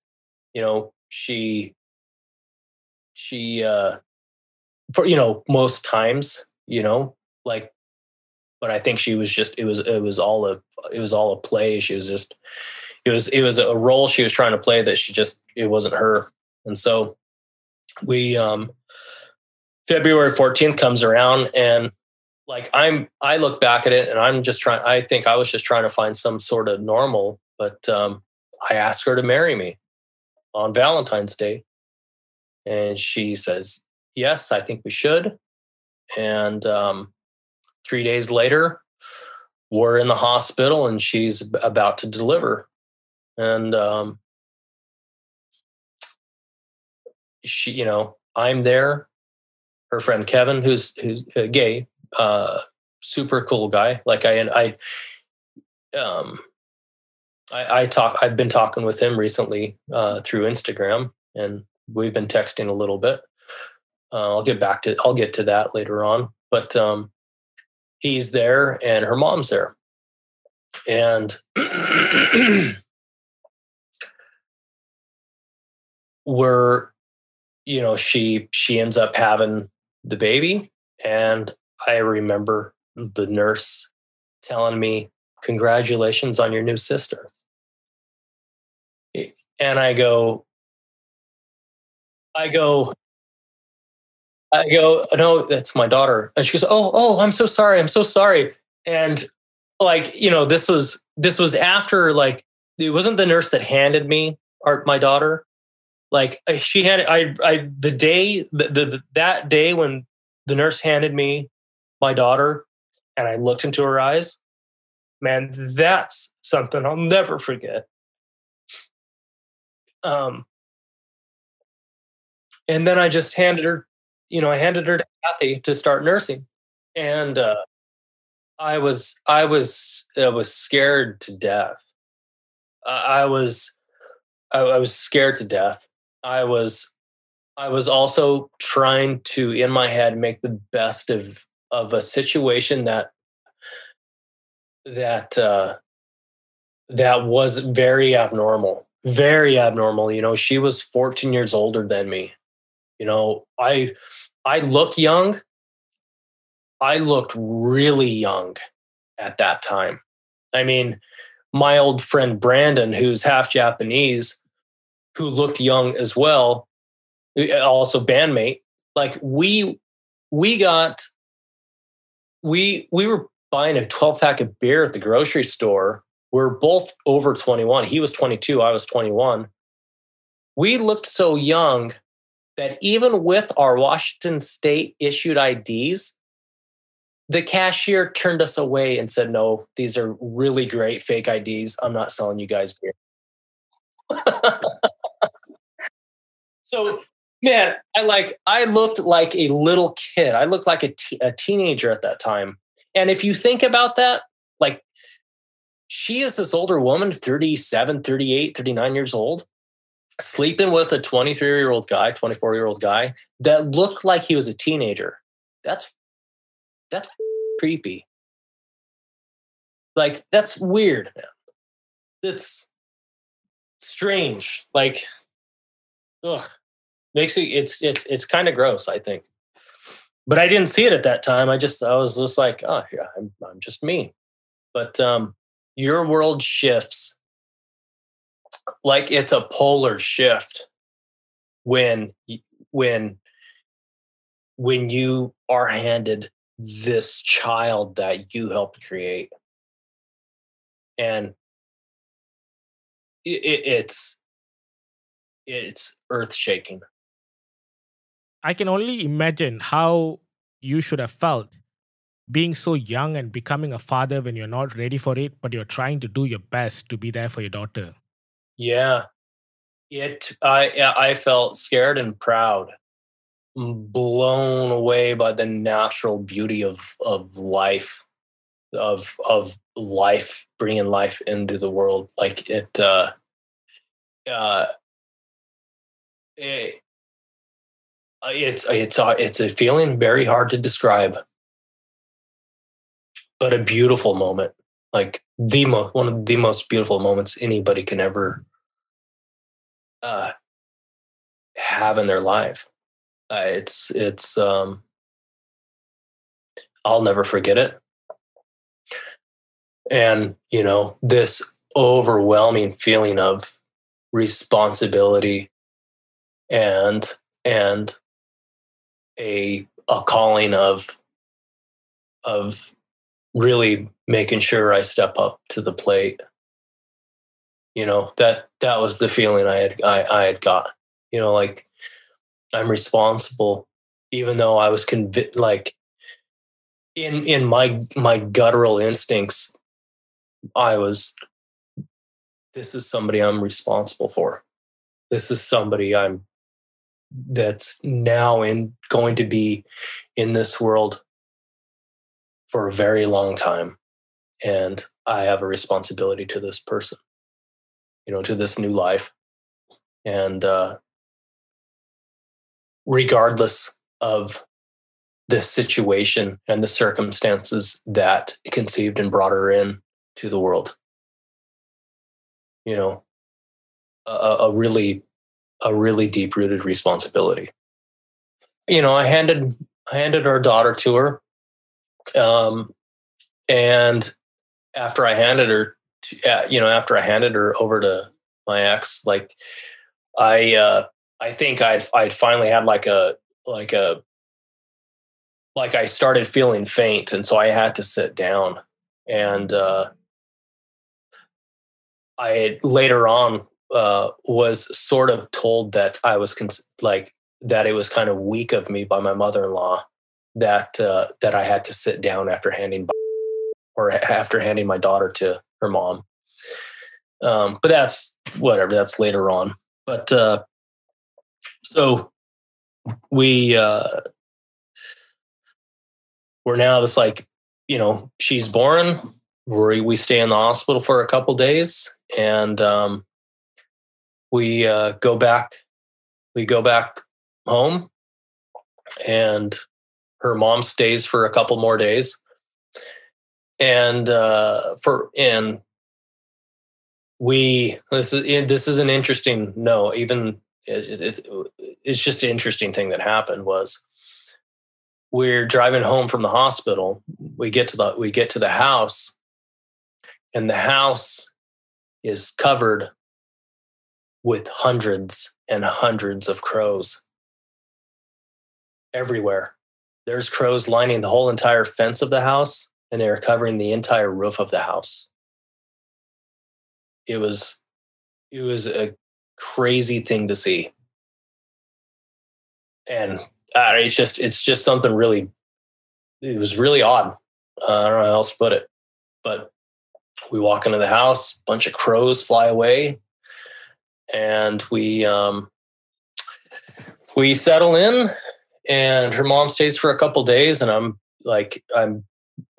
You know she she uh for you know most times you know, like, but I think she was just, it was, it was all a, it was all a play. She was just, it was, it was a role she was trying to play that she just, it wasn't her. And so we, um, February 14th comes around and like I'm, I look back at it and I'm just trying, I think I was just trying to find some sort of normal, but, um, I asked her to marry me on Valentine's Day. And she says, Yes, I think we should. And um, three days later, we're in the hospital and she's about to deliver. And um, she, you know, I'm there. Her friend Kevin, who's who's uh, gay, uh, super cool guy. Like I, I, um, I, I talk. I've been talking with him recently uh, through Instagram, and we've been texting a little bit. Uh, I'll get back to I'll get to that later on. But um, he's there, and her mom's there, and we're you know she she ends up having the baby, and I remember the nurse telling me, "Congratulations on your new sister." And I go, I go, I go, no, that's my daughter. And she goes, oh, oh, I'm so sorry. I'm so sorry. And like, you know, this was, this was after like, it wasn't the nurse that handed me art, my daughter. Like she had, I, I, the day, the, the, that day when the nurse handed me my daughter and I looked into her eyes, man, that's something I'll never forget. Um, and then I just handed her you know, I handed her to Kathy to start nursing, and uh, I was, I was, I was scared to death. I was, I, I was scared to death. I was, I was also trying to, in my head, make the best of of a situation that that uh, that was very abnormal, very abnormal. You know, she was 14 years older than me. You know, I I look young. I looked really young at that time. I mean, my old friend Brandon, who's half Japanese, who looked young as well, uh, also bandmate, like we we got we we were buying a 12 pack of beer at the grocery store. We're both over 21. He was 22, I was 21. We looked so young that even with our Washington state issued IDs, the cashier turned us away and said, no, these are really great fake IDs. I'm not selling you guys beer. so, man, I like, I looked like a little kid. I looked like a, a teenager at that time. And if you think about that, like, she is this older woman, 37, 38, 39 years old. sleeping with a 23 year old guy, 24 year old guy that looked like he was a teenager. That's that's creepy. Like that's weird, man. It's strange. Like, ugh, makes it. It's it's it's kind of gross. I think, but I didn't see it at that time. I just I was just like, oh yeah, I'm I'm just me. But um, your world shifts like it's a polar shift when when when you are handed this child that you helped create and it, it's it's earth shaking i can only imagine how you should have felt being so young and becoming a father when you're not ready for it but you're trying to do your best to be there for your daughter yeah, it. I I felt scared and proud, blown away by the natural beauty of of life, of of life, bringing life into the world. Like it. Uh, uh, it, it's it's a, it's a feeling very hard to describe, but a beautiful moment. Like the most one of the most beautiful moments anybody can ever uh, have in their life. Uh, it's it's um, I'll never forget it. And you know this overwhelming feeling of responsibility and and a a calling of of really making sure I step up to the plate. You know that that was the feeling i had i, I had got. You know like i'm responsible even though i was convinced like in in my my guttural instincts i was this is somebody i'm responsible for. This is somebody i'm that's now in going to be in this world for a very long time and i have a responsibility to this person you know, to this new life. And uh, regardless of the situation and the circumstances that conceived and brought her in to the world, you know, a, a really, a really deep rooted responsibility. You know, I handed I handed our daughter to her, um, and after I handed her uh, you know, after I handed her over to my ex, like I, uh, I think I'd, I'd finally had like a, like a, like I started feeling faint. And so I had to sit down and, uh, I later on, uh, was sort of told that I was cons- like, that it was kind of weak of me by my mother-in-law that, uh, that I had to sit down after handing or after handing my daughter to her mom. Um, but that's whatever. That's later on. But uh, so we uh, we're now this like you know she's born. We we stay in the hospital for a couple days, and um, we uh, go back. We go back home, and her mom stays for a couple more days and uh, for and we this is this is an interesting no even it, it, it's just an interesting thing that happened was we're driving home from the hospital we get to the we get to the house and the house is covered with hundreds and hundreds of crows everywhere there's crows lining the whole entire fence of the house and they are covering the entire roof of the house. It was it was a crazy thing to see. And uh, it's just it's just something really it was really odd. Uh, I don't know how else to put it. But we walk into the house, bunch of crows fly away, and we um, we settle in. And her mom stays for a couple days, and I'm like I'm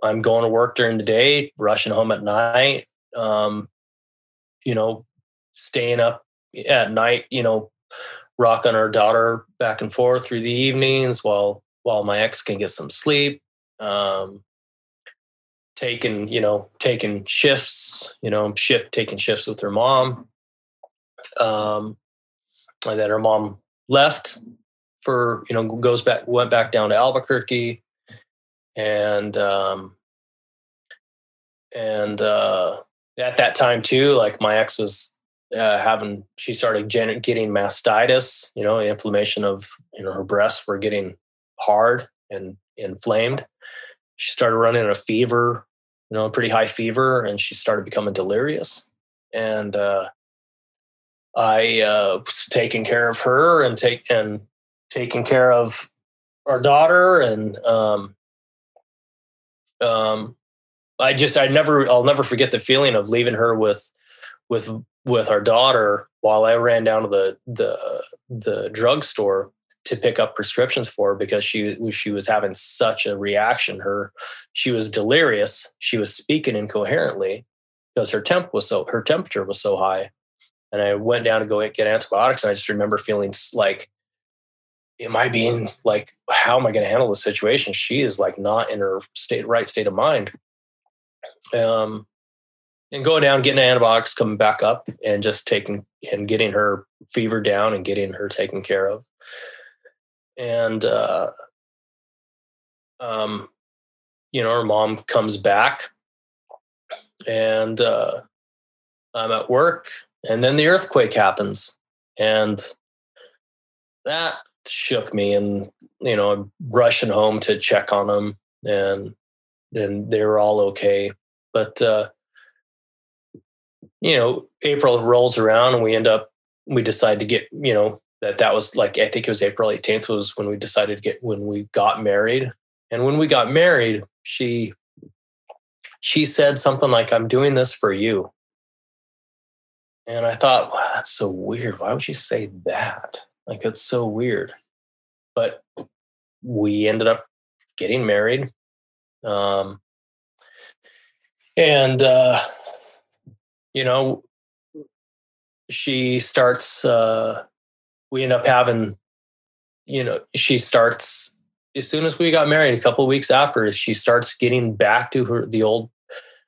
I'm going to work during the day, rushing home at night. Um, you know, staying up at night, you know, rocking our daughter back and forth through the evenings while while my ex can get some sleep. Um, taking you know taking shifts, you know, shift taking shifts with her mom. Um, and then her mom left for you know goes back went back down to Albuquerque, and um, and uh, at that time too, like my ex was uh, having she started getting mastitis, you know, inflammation of you know her breasts were getting hard and inflamed. She started running a fever, you know, a pretty high fever, and she started becoming delirious. And uh, I uh, was taking care of her and take and taking care of our daughter, and um, um, I just I never I'll never forget the feeling of leaving her with with with our daughter while I ran down to the the the drugstore to pick up prescriptions for her because she she was having such a reaction. Her she was delirious. She was speaking incoherently because her temp was so her temperature was so high. And I went down to go get antibiotics, and I just remember feeling like, "Am I being like? How am I going to handle the situation? She is like not in her state right state of mind." Um, and going down, getting antibiotics, coming back up, and just taking and getting her fever down and getting her taken care of. And uh, um, you know, her mom comes back, and uh, I'm at work, and then the earthquake happens, and that shook me. And you know, I'm rushing home to check on them, and and they were all okay. But uh, you know, April rolls around and we end up, we decide to get, you know, that that was like, I think it was April 18th was when we decided to get, when we got married. And when we got married, she, she said something like, I'm doing this for you. And I thought, wow, that's so weird. Why would she say that? Like, it's so weird. But we ended up getting married. Um, and uh, you know, she starts, uh, we end up having, you know, she starts, as soon as we got married, a couple weeks after, she starts getting back to her, the old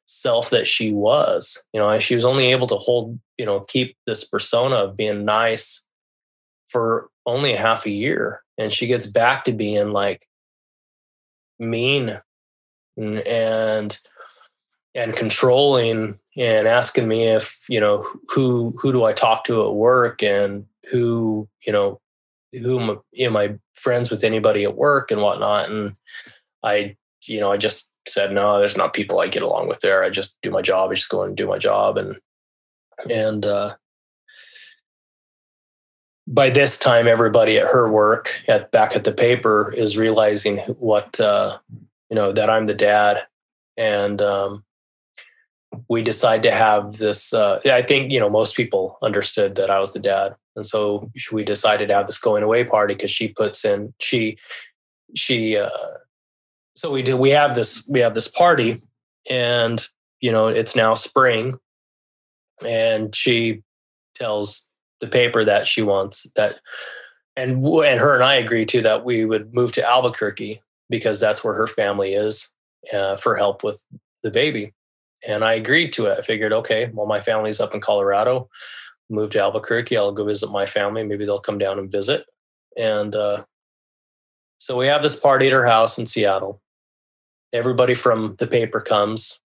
self that she was. You know, she was only able to hold, you know, keep this persona of being nice for only half a year. And she gets back to being like mean and, and controlling and asking me if you know who who do I talk to at work and who you know who am, am I friends with anybody at work and whatnot and I you know I just said no there's not people I get along with there I just do my job I just go and do my job and and uh, by this time everybody at her work at back at the paper is realizing what uh, you know that I'm the dad and um, we decide to have this. Uh, I think you know most people understood that I was the dad, and so we decided to have this going away party because she puts in she she. Uh, so we do. We have this. We have this party, and you know it's now spring, and she tells the paper that she wants that, and and her and I agree too that we would move to Albuquerque because that's where her family is uh, for help with the baby and I agreed to it. I figured, okay, well, my family's up in Colorado. Move to Albuquerque. I'll go visit my family. Maybe they'll come down and visit. And uh, so we have this party at her house in Seattle. Everybody from the paper comes.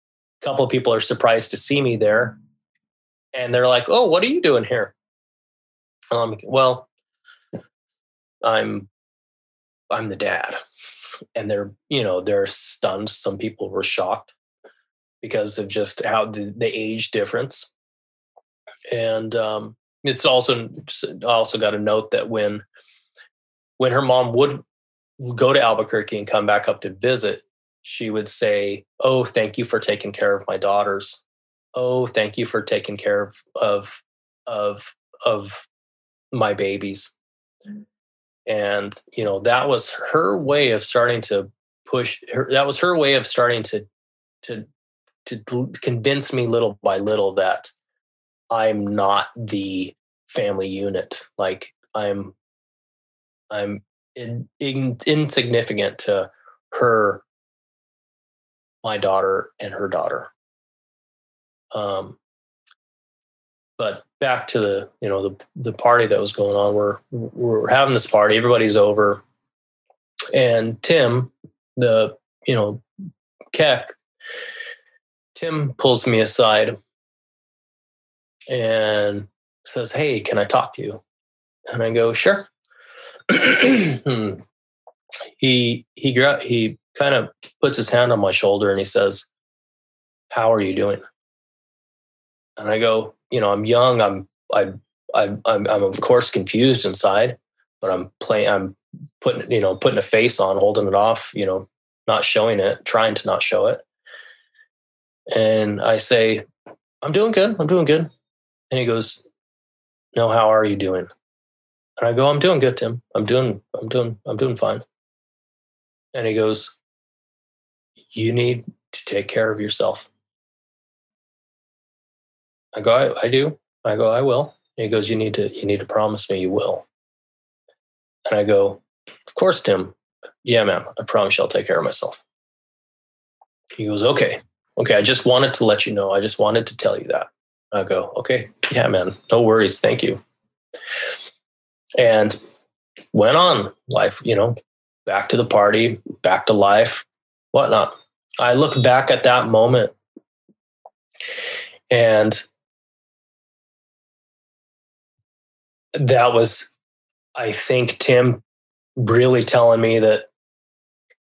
A couple of people are surprised to see me there, and they're like, "Oh, what are you doing here?" Um, well, I'm I'm the dad, and they're you know they're stunned. Some people were shocked because of just how the, the age difference. And um, it's also also got a note that when when her mom would go to Albuquerque and come back up to visit, she would say, "Oh, thank you for taking care of my daughters. Oh, thank you for taking care of of of of my babies." And you know that was her way of starting to push. Her, that was her way of starting to to to convince me little by little that I'm not the family unit. Like I'm, I'm in, in, insignificant to her, my daughter, and her daughter. Um, but back to the you know the the party that was going on. We're we're having this party. Everybody's over, and Tim, the you know, Keck, Tim pulls me aside and says, "Hey, can I talk to you?" And I go, "Sure." Hmm. he he he kind of puts his hand on my shoulder and he says, "How are you doing?" And I go, "You know, I'm young. I'm I I I'm, I'm of course confused inside, but I'm playing. I'm putting you know putting a face on, holding it off. You know, not showing it, trying to not show it." And I say, "I'm doing good. I'm doing good." And he goes, No, how are you doing? And I go, I'm doing good, Tim. I'm doing, I'm doing, I'm doing fine. And he goes, You need to take care of yourself. I go, I, I do. I go, I will. And he goes, You need to, you need to promise me you will. And I go, Of course, Tim. Yeah, ma'am. I promise you I'll take care of myself. He goes, Okay. Okay. I just wanted to let you know. I just wanted to tell you that. I go, okay, yeah, man, no worries, thank you. And went on life, you know, back to the party, back to life, whatnot. I look back at that moment and that was, I think, Tim really telling me that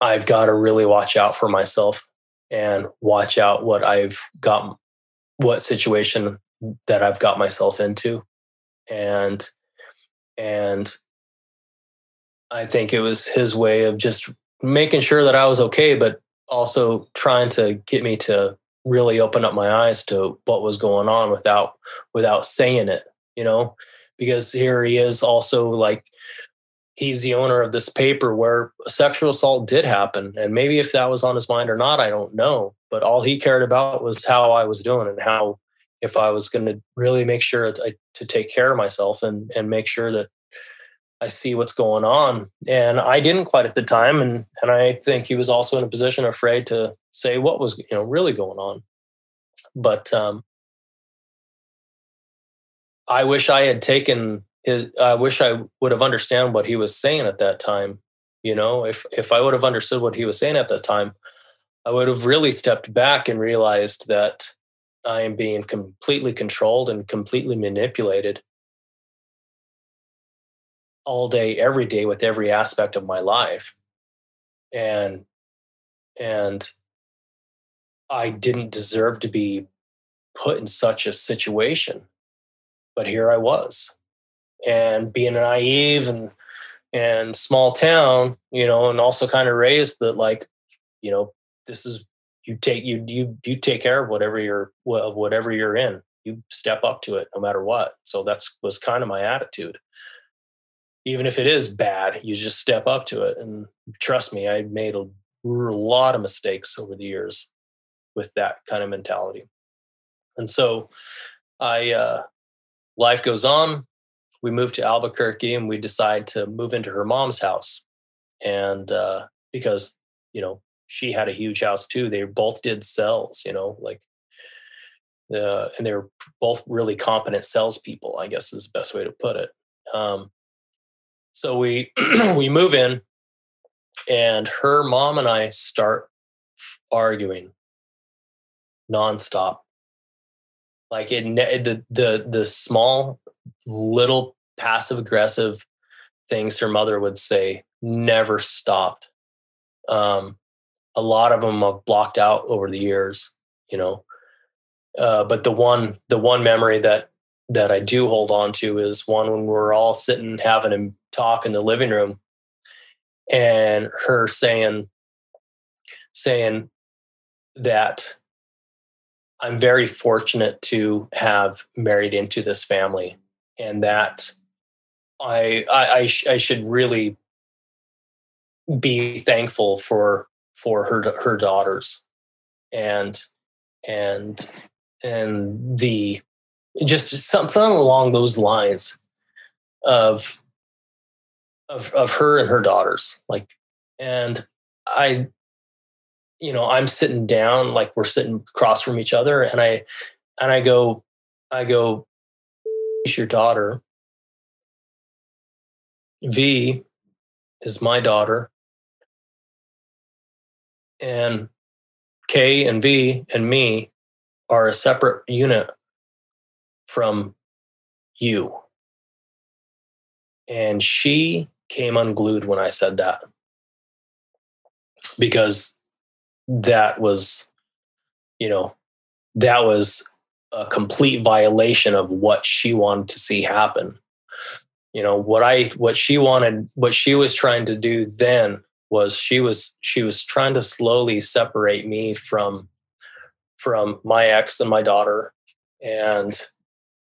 I've got to really watch out for myself and watch out what I've got, what situation that I've got myself into. And and I think it was his way of just making sure that I was okay, but also trying to get me to really open up my eyes to what was going on without without saying it, you know, because here he is also like he's the owner of this paper where sexual assault did happen and maybe if that was on his mind or not I don't know, but all he cared about was how I was doing and how if I was going to really make sure to, take care of myself and and make sure that I see what's going on. And I didn't quite at the time, and and I think he was also in a position afraid to say what was you know really going on. But um, I wish I had taken his. I wish I would have understand what he was saying at that time. You know, if if I would have understood what he was saying at that time, I would have really stepped back and realized that I am being completely controlled and completely manipulated all day, every day with every aspect of my life. And, and I didn't deserve to be put in such a situation, but here I was. And being naive and, and small town, you know, and also kind of raised that like, you know, this is you take you you you take care of whatever you're of whatever you're in. You step up to it no matter what. So that's was kind of my attitude. Even if it is bad, you just step up to it. And trust me, I made a, lot of mistakes over the years with that kind of mentality. And so I uh, life goes on. We move to Albuquerque and we decide to move into her mom's house. And uh, because, you know, she had a huge house too. They both did sales, you know, like uh, and they were both really competent salespeople. I guess is the best way to put it. Um, so we we move in, and her mom and I start arguing nonstop. Like it, the the the small little passive aggressive things her mother would say never stopped. Um, a lot of them have blocked out over the years, you know. Uh, but the one the one memory that that I do hold on to is one when we're all sitting having a talk in the living room, and her saying saying that I'm very fortunate to have married into this family, and that I I, I, sh- I should really be thankful for for her her daughters. And and and the just something along those lines of of of her and her daughters like and i you know i'm sitting down like we're sitting across from each other and i and i go i go is your daughter. V is my daughter. And k and v and me are a separate unit from you. And she came unglued when I said that. Because that was, you know, that was a complete violation of what she wanted to see happen. You know, what I, what she wanted, what she was trying to do then was she was, she was trying to slowly separate me from, from my ex and my daughter. And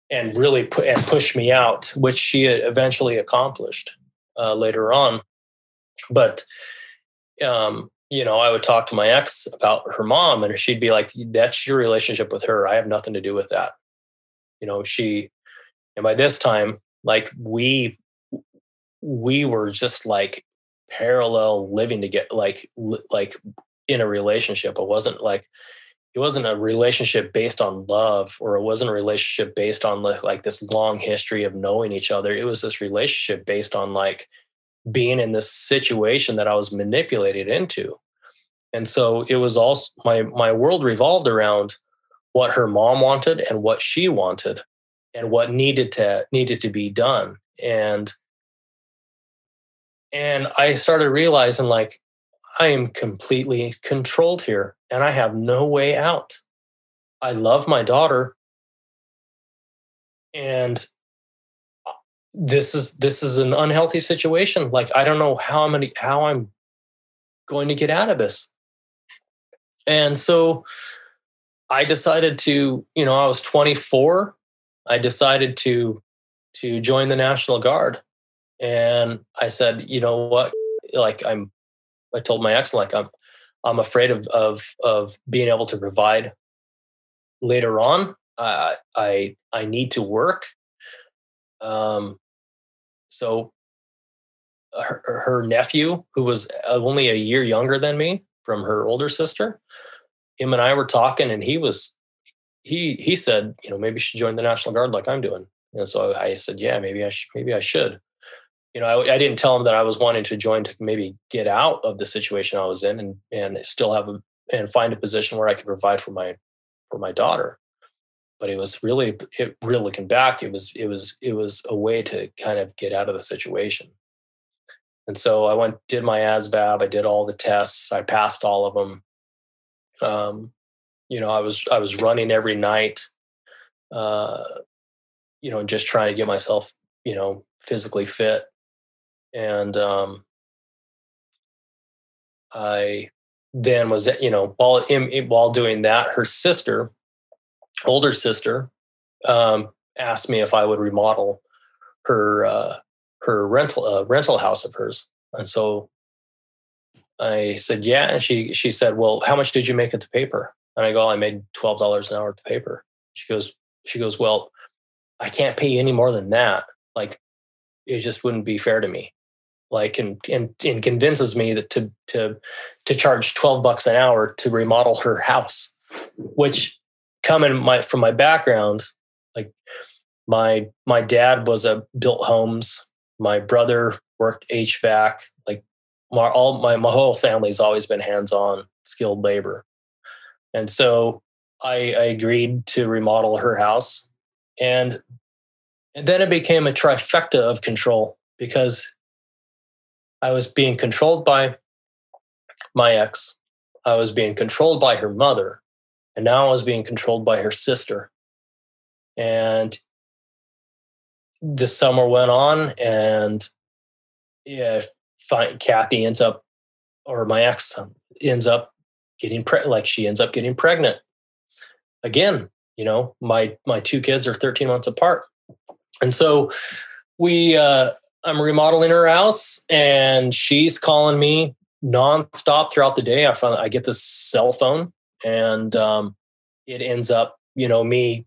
and really put and push me out, which she eventually accomplished uh, later on. But um, you know, I would talk to my ex about her mom, and she'd be like, "That's your relationship with her. I have nothing to do with that." You know, she, and by this time, like we, we were just like parallel living to get like like in a relationship. It wasn't like it wasn't a relationship based on love or it wasn't a relationship based on like, like this long history of knowing each other it was this relationship based on like being in this situation that i was manipulated into and so it was also my my world revolved around what her mom wanted and what she wanted and what needed to needed to be done. And and i started realizing like I am completely controlled here and I have no way out. I love my daughter. And uh, this is this is an unhealthy situation. Like i don't know how many how i'm going to get out of this and so i decided to you know i was 24 i decided to to join the national guard and i said you know what like i'm I told my ex like I'm I'm afraid of of of being able to provide later on. I I I need to work. Um, so her, her nephew, who was only a year younger than me from her older sister, him and I were talking, and he was he he said, you know, maybe she joined the National Guard like I'm doing. And so I said, yeah, maybe I should, maybe I should you know, I, I, didn't tell him that I was wanting to join to maybe get out of the situation I was in and and still have a and find a position where I could provide for my for my daughter. But it was really, it really looking back, it was it was it was a way to kind of get out of the situation. And so I went, did my ASVAB, I did all the tests, I passed all of them. Um, you know, I was I was running every night, uh, you know, just trying to get myself, you know, physically fit and um, I then was you know while while doing that, her sister, older sister, um, asked me if I would remodel her uh, her rental uh, rental house of hers, and so I said yeah, and she she said, well, how much did you make at the paper? And I go, I made twelve dollars an hour at the paper. She goes, she goes, well, I can't pay you any more than that. Like, it just wouldn't be fair to me like and, and and convinces me that to to to charge 12 bucks an hour to remodel her house which coming my from my background like my my dad was a built homes my brother worked hvac like my all my, my whole family's always been hands-on skilled labor and so I, I agreed to remodel her house and and then it became a trifecta of control because I was being controlled by my ex. I was being controlled by her mother. And now I was being controlled by her sister. And the summer went on, and yeah, Kathy ends up, or my ex ends up getting pregnant. Like she ends up getting pregnant again. You know, my my two kids are 13 months apart, and so we uh, I'm remodeling her house and she's calling me nonstop throughout the day. I find I get this cell phone and um, it ends up, you know, me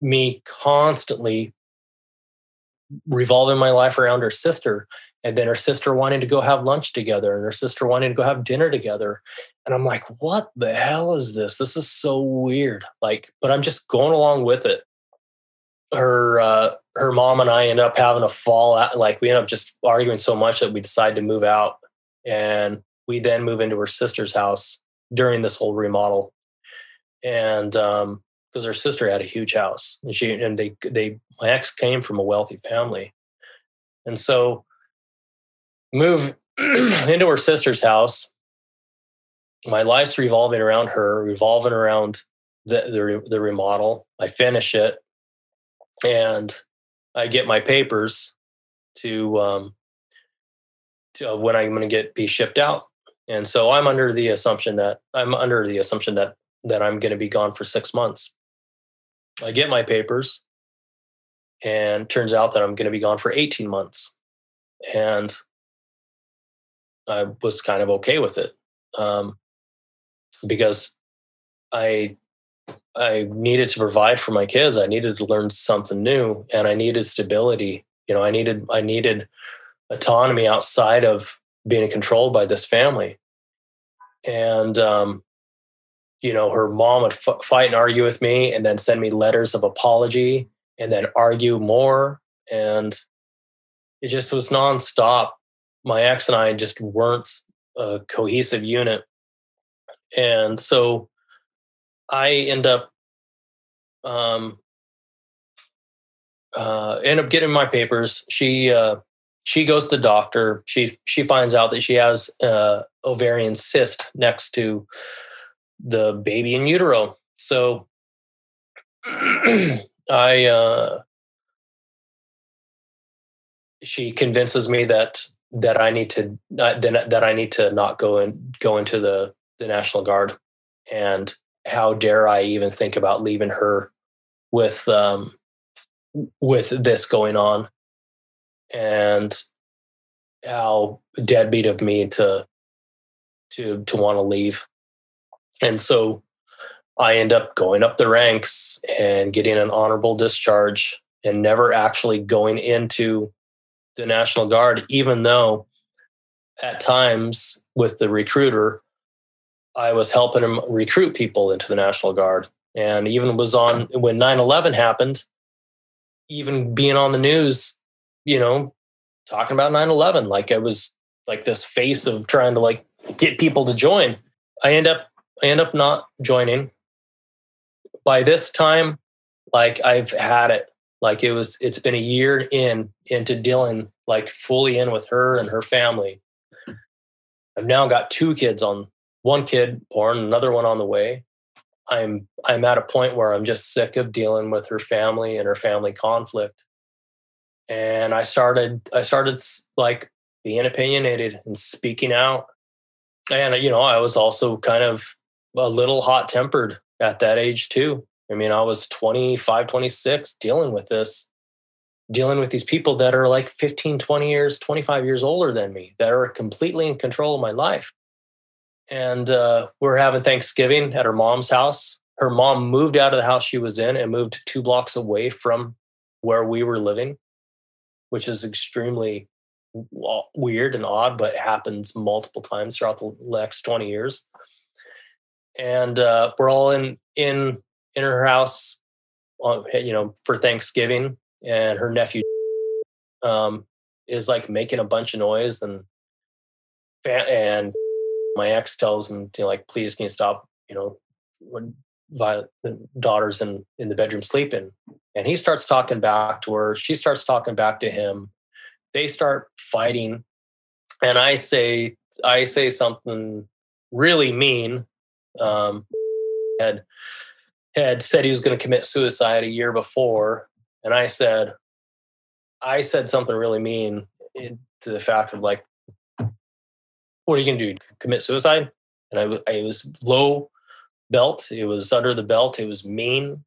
me constantly revolving my life around her sister and then her sister wanting to go have lunch together and her sister wanting to go have dinner together. And i'm like what the hell is this? This is so weird. Like but i'm just going along with it. Her uh her mom and i end up having a fall out like we end up just arguing so much that we decide to move out and we then move into her sister's house during this whole remodel. And um because her sister had a huge house and she and they they my ex came from a wealthy family. And so move into her sister's house. My life's revolving around her revolving around the, the, the remodel. I finish it and i get my papers to um to uh, when i'm going to get be shipped out. And so i'm under the assumption that i'm under the assumption that that i'm going to be gone for six months. I get my papers, and turns out that I'm going to be gone for 18 months. And I was kind of okay with it um, because I I needed to provide for my kids. I needed to learn something new, and I needed stability. You know, I needed I needed autonomy outside of being controlled by this family. And um, you know, her mom would f- fight and argue with me and then send me letters of apology and then argue more. And it just was nonstop. My ex and I just weren't a cohesive unit. And so I end up, um, uh, end up getting my papers. She, uh, she goes to the doctor. She, she finds out that she has, uh, ovarian cyst next to the baby in utero. So I uh, she convinces me that that I need to uh, that, that I need to not go and go into the the National Guard, and how dare I even think about leaving her with um, with this going on, and how deadbeat of me to to to want to leave. And so I end up going up the ranks and getting an honorable discharge and never actually going into the National Guard, even though at times with the recruiter, I was helping him recruit people into the National Guard. And even was on when 9 11 happened, even being on the news, you know, talking about 9 11, like I was like this face of trying to like get people to join. I end up I end up not joining. By this time, like I've had it. Like it was, it's been a year in into dealing like fully in with her and her family. I've now got two kids on one kid born, another one on the way. I'm I'm at a point where I'm just sick of dealing with her family and her family conflict. And I started I started like being opinionated and speaking out. And you know, I was also kind of a little hot tempered at that age too. I mean, I was 25, 26 dealing with this, dealing with these people that are like 15, 20 years, 25 years older than me that are completely in control of my life. And uh, we're having Thanksgiving at her mom's house. Her mom moved out of the house she was in and moved two blocks away from where we were living, which is extremely weird and odd, but happens multiple times throughout the next 20 years and uh, we're all in in in her house, you know, for Thanksgiving, and her nephew um, is like making a bunch of noise, and and my ex tells him to like, please can you stop, you know, when Violet, the daughter's in in the bedroom sleeping, and he starts talking back to her. She starts talking back to him. They start fighting, and I say I say something really mean um, had had said he was going to commit suicide a year before, and I said, I said something really mean to the fact of like, what are you going to do? Commit suicide? And I, I was low belt. It was under the belt. It was mean,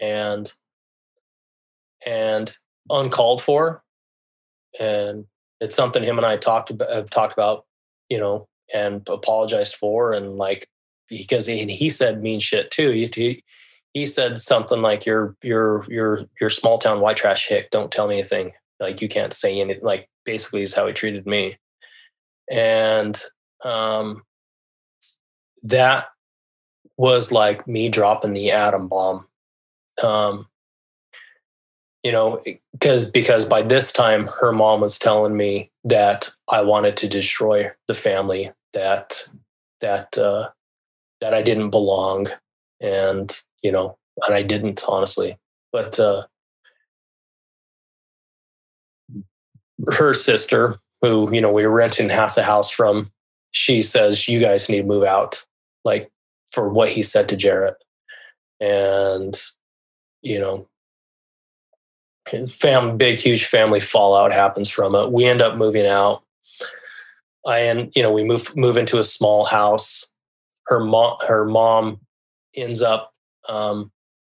and and uncalled for, and it's something him and I talked about, have talked about, you know, and apologized for, and like because he, he said mean shit too. He, he, he said something like "You're you're you're you're small town white trash hick. Don't tell me anything." Like you can't say anything. Like basically is how he treated me, and um, that was like me dropping the atom bomb. Um, you know, because because by this time her mom was telling me that I wanted to destroy the family, that that uh, that I didn't belong, and you know, and I didn't honestly, but uh, her sister, who you know we were renting half the house from, she says you guys need to move out, like for what he said to Jarrett, and you know fam big huge family fallout happens from it. We end up moving out. I and you know we move move into a small house her mom her mom ends up um,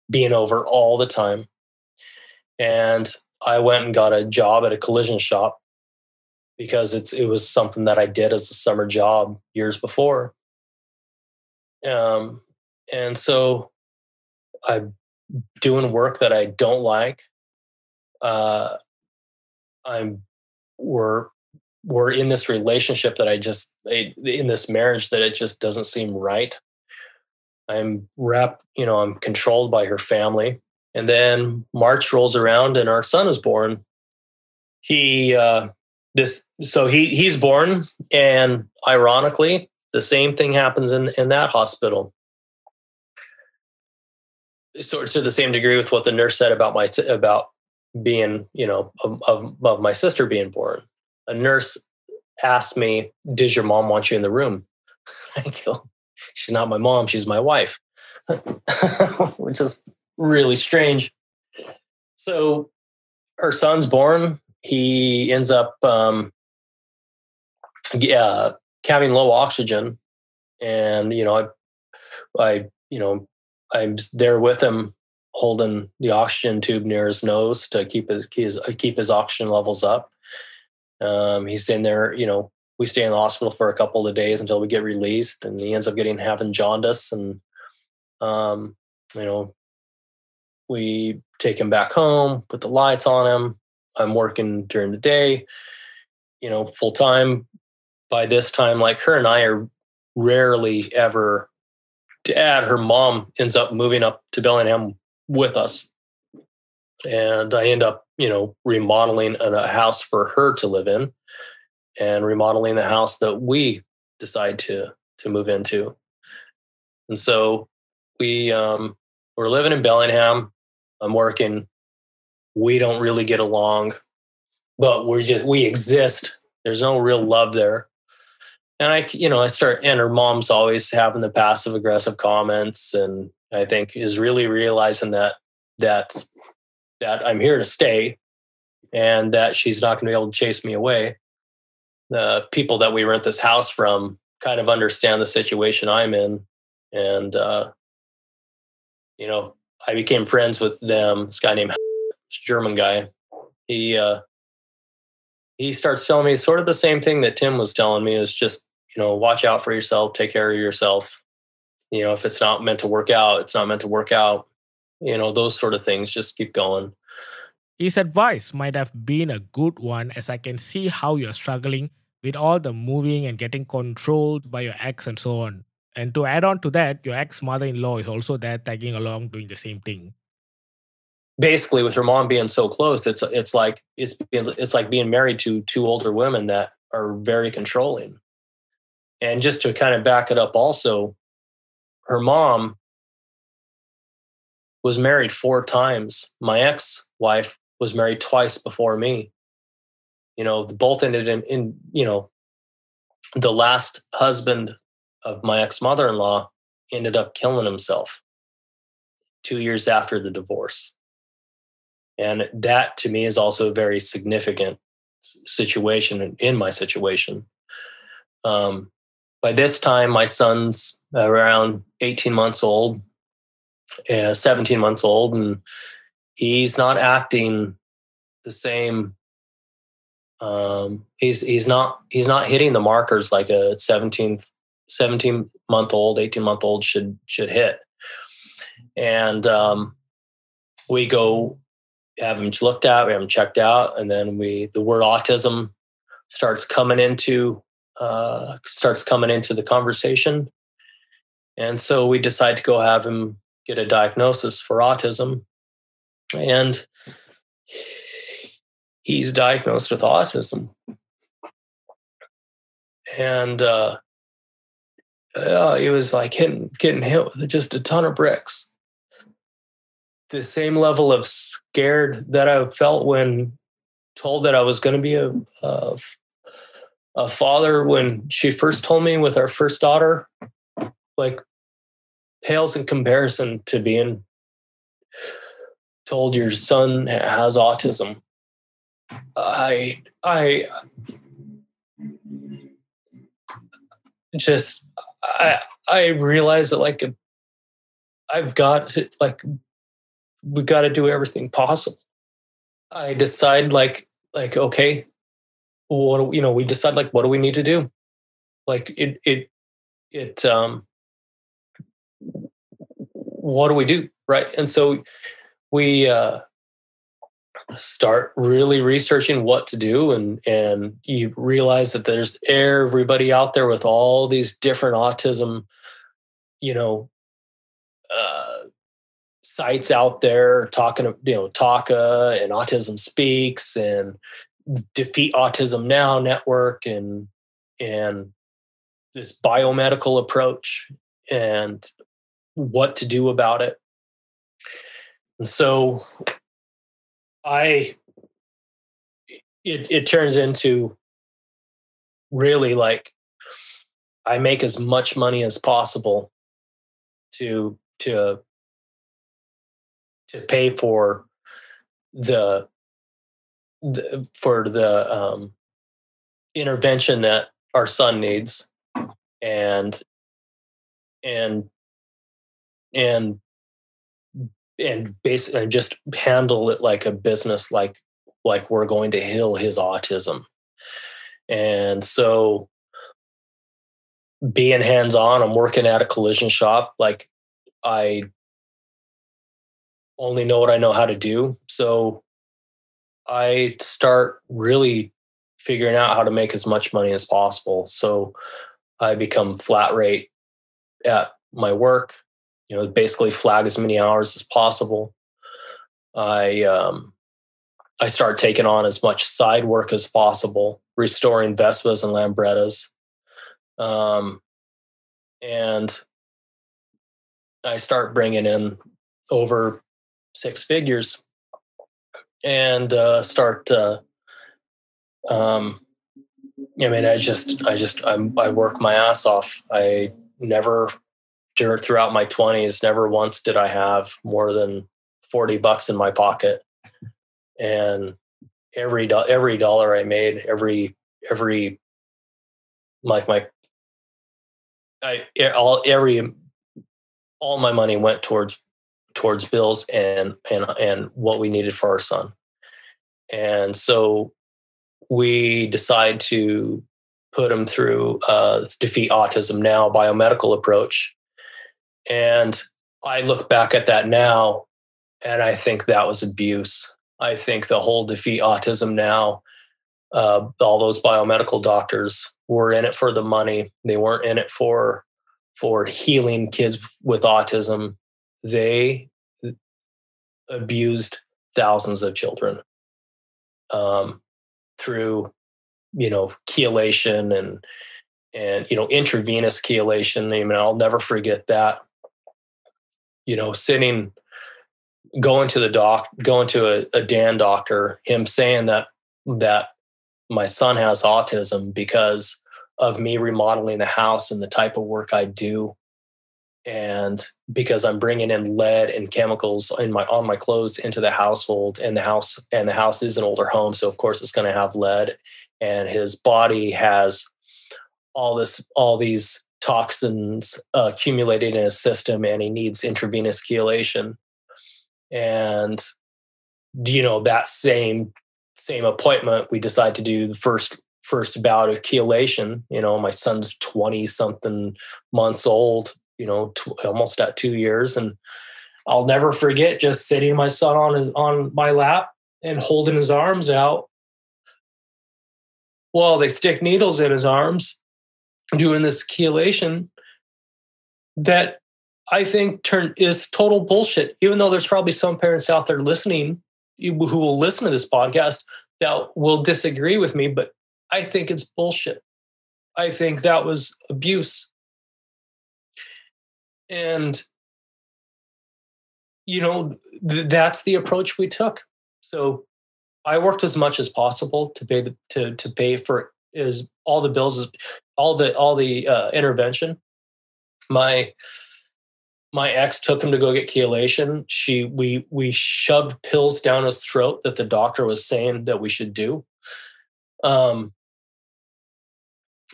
being over all the time. And i went and got a job at a collision shop because it's it was something that i did as a summer job years before. Um, and so i'm doing work that i don't like uh, I'm we're we're in this relationship that I just in this marriage that it just doesn't seem right. I'm wrapped, you know, I'm controlled by her family. And then March rolls around and our son is born. He uh this so he he's born and ironically the same thing happens in in that hospital sort of to the same degree with what the nurse said about my about being, you know, of, of my sister being born. A nurse asked me, Does your mom want you in the room? I go, She's not my mom, she's my wife, which is really strange. So her son's born. He ends up um, yeah, having low oxygen. And, you know, I, I, you know, I'm there with him holding the oxygen tube near his nose to keep his, his keep his oxygen levels up. Um, he's in there, you know, we stay in the hospital for a couple of days until we get released, and he ends up getting having jaundice, and um, you know, we take him back home, put the lights on him. I'm working during the day, you know, full time. By this time, like her and I are rarely ever to add, her mom ends up moving up to Bellingham with us. And I end up, you know, remodeling a house for her to live in and remodeling the house that we decide to to move into. And so we um we're living in Bellingham. I'm working. We don't really get along, but we're just we exist. There's no real love there. And I, you know, I start, and her mom's always having the passive aggressive comments, and I think is really realizing that that that I'm here to stay and that she's not going to be able to chase me away. The people that we rent this house from kind of understand the situation I'm in, and uh, you know, I became friends with them. This guy named German guy. He uh, he starts telling me sort of the same thing that Tim was telling me is just you know watch out for yourself, take care of yourself, you know if it's not meant to work out it's not meant to work out you know those sort of things just keep going. His advice might have been a good one as i can see how you're struggling with all the moving and getting controlled by your ex and so on. And to add on to that your ex mother-in-law is also there tagging along doing the same thing. Basically with her mom being so close it's it's like it's it's like being married to two older women that are very controlling. And just to kind of back it up also her mom was married four times. My ex wife was married twice before me. You know, both ended in, in, you know, the last husband of my ex mother in law ended up killing himself two years after the divorce. And that to me is also a very significant situation in my situation. Um, by this time, my son's around 18 months old, uh, 17 months old, and he's not acting the same. Um, he's he's not he's not hitting the markers like a 17 17 month old, 18 month old should should hit. And um, we go have him looked at, we have him checked out, and then we the word autism starts coming into uh, starts coming into the conversation, and so we decide to go have him get a diagnosis for autism, and he's diagnosed with autism, and uh, uh, he was like hitting, getting hit with just a ton of bricks. The same level of scared that I felt when told that I was going to be a, a, a father when she first told me with our first daughter, like pales in comparison to being told your son has autism. I I just I I realize that like I've got like we got to do everything possible. I decide like like okay, what you know we decide like what do we need to do? Like it it it um what do we do right? And so we uh start really researching what to do and and you realize that there's everybody out there with all these different autism you know uh, sites out there talking you know TACA and Autism Speaks and Defeat Autism Now network and and this biomedical approach and what to do about it. And so I it it turns into really like I make as much money as possible to to to pay for the, the for the um, intervention that our son needs and and and and basically just handle it like a business like like we're going to heal his autism. And so being hands on i'm working at a collision shop like i only know what i know how to do. So i start really figuring out how to make as much money as possible. So i become flat rate at my work you know, basically flag as many hours as possible. I um, I start taking on as much side work as possible, restoring Vespas and Lambrettas, um, and I start bringing in over six figures, and uh, start. Uh, um, I mean, I just, I just, I'm, I work my ass off. I never throughout my 20s never once did i have more than 40 bucks in my pocket. And every do- every dollar i made every every like my i all every all my money went towards towards bills and and and what we needed for our son. And so we decide to put him through uh, defeat autism now biomedical approach and I look back at that now and I think that was abuse. I think the whole defeat autism now, uh, all those biomedical doctors were in it for the money. They weren't in it for for healing kids with autism. They abused thousands of children um, through, you know, chelation and and you know intravenous chelation. I mean, I'll never forget that you know, sitting, going to the doc, going to a, a Dan doctor, him saying that that my son has autism because of me remodeling the house and the type of work I do. And because I'm bringing in lead and chemicals in my on my clothes into the household and the house and the house is an older home so of course it's going to have lead. And his body has all this all these toxins accumulated in his system and he needs intravenous chelation. And you know that same same appointment we decide to do the first first bout of chelation. You know my son's 20 something months old you know almost at two years. And I'll never forget just sitting my son on his on my lap and holding his arms out. Well, they stick needles in his arms, doing this chelation that I think turn is total bullshit. Even though there's probably some parents out there listening who will listen to this podcast that will disagree with me, but I think it's bullshit. I think that was abuse. And you know, th- that's the approach we took. So I worked as much as possible to pay the to to pay for is all the bills, all the all the uh, intervention. My my ex took him to go get chelation. She we we shoved pills down his throat that the doctor was saying that we should do. Um,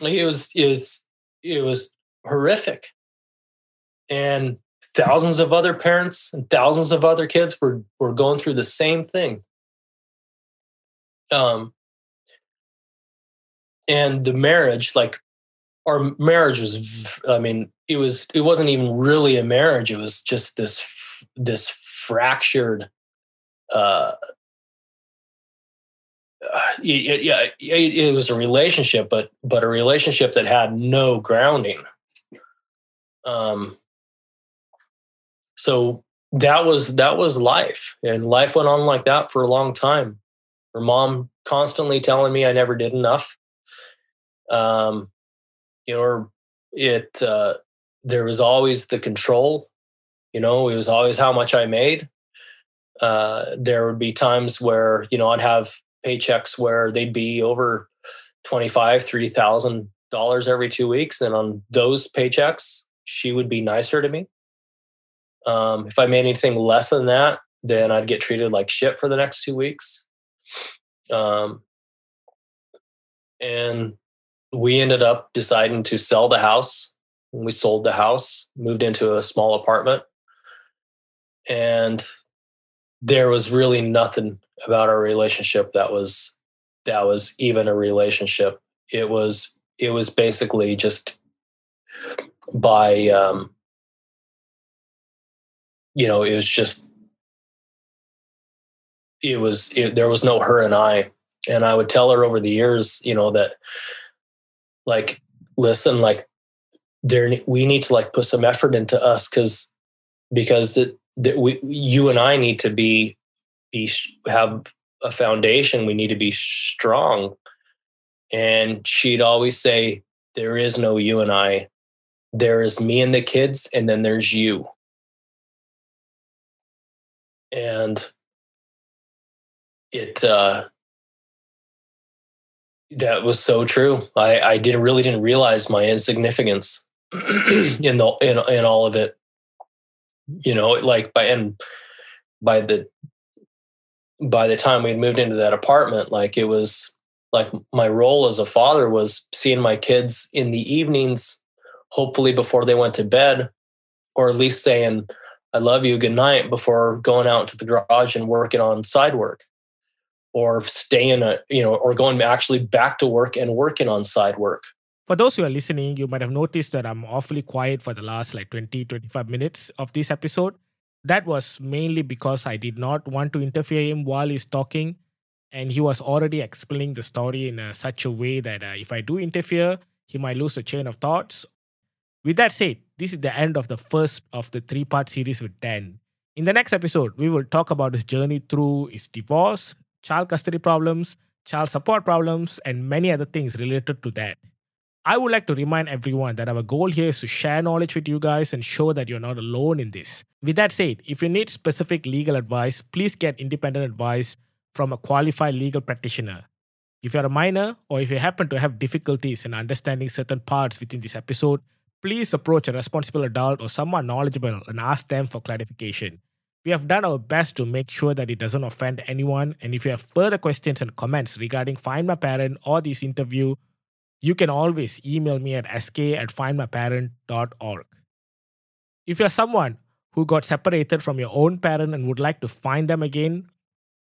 it was it's it was horrific, and thousands of other parents and thousands of other kids were were going through the same thing. Um, and the marriage, like our marriage was, I mean, it was it wasn't even really a marriage. It was just this this fractured. Uh, it, yeah, it, it was a relationship, but but a relationship that had no grounding. Um, so that was that was life and life went on like that for a long time her mom constantly telling me i never did enough um you know it uh there was always the control you know it was always how much i made uh there would be times where you know i'd have paychecks where they'd be over 25 3000 dollars every two weeks and on those paychecks she would be nicer to me um, if I made anything less than that, then I'd get treated like shit for the next two weeks. Um, and we ended up deciding to sell the house. We sold the house, moved into a small apartment, and there was really nothing about our relationship that was that was even a relationship. It was it was basically just by um, you know, it was just, it was, it, there was no her and I. And I would tell her over the years, you know, that like, listen, like, there, we need to like put some effort into us because, because that, that we, you and I need to be, be, have a foundation. We need to be strong. And she'd always say, there is no you and I. There is me and the kids, and then there's you and it uh, that was so true. I, I didn't really didn't realize my insignificance in the in, in all of it. You know, like by and by the by the time we had moved into that apartment, like it was like my role as a father was seeing my kids in the evenings, hopefully before they went to bed, or at least saying, I love you, good night before going out to the garage and working on side work or staying, a, you know, or going actually back to work and working on side work. For those who are listening, you might have noticed that I'm awfully quiet for the last like 20, 25 minutes of this episode. That was mainly because I did not want to interfere him while he's talking. And he was already explaining the story in such a way that uh, if I do interfere, he might lose the chain of thoughts. With that said, this is the end of the first of the three part series with Dan. In the next episode, we will talk about his journey through his divorce, child custody problems, child support problems, and many other things related to that. I would like to remind everyone that our goal here is to share knowledge with you guys and show that you're not alone in this. With that said, if you need specific legal advice, please get independent advice from a qualified legal practitioner. If you're a minor or if you happen to have difficulties in understanding certain parts within this episode, please approach a responsible adult or someone knowledgeable and ask them for clarification. We have done our best to make sure that it doesn't offend anyone. And if you have further questions and comments regarding Find My Parent or this interview, you can always email me at sk at findmyparent.org. If you're someone who got separated from your own parent and would like to find them again,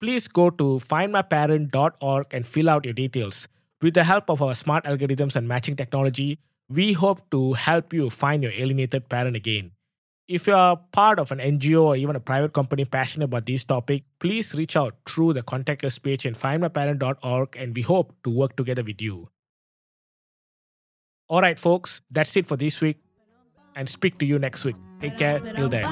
please go to findmyparent.org and fill out your details. With the help of our smart algorithms and matching technology, we hope to help you find your alienated parent again. If you are part of an NGO or even a private company passionate about this topic, please reach out through the contact us page in findmyparent.org and we hope to work together with you. All right, folks, that's it for this week and speak to you next week. Take care. Till then.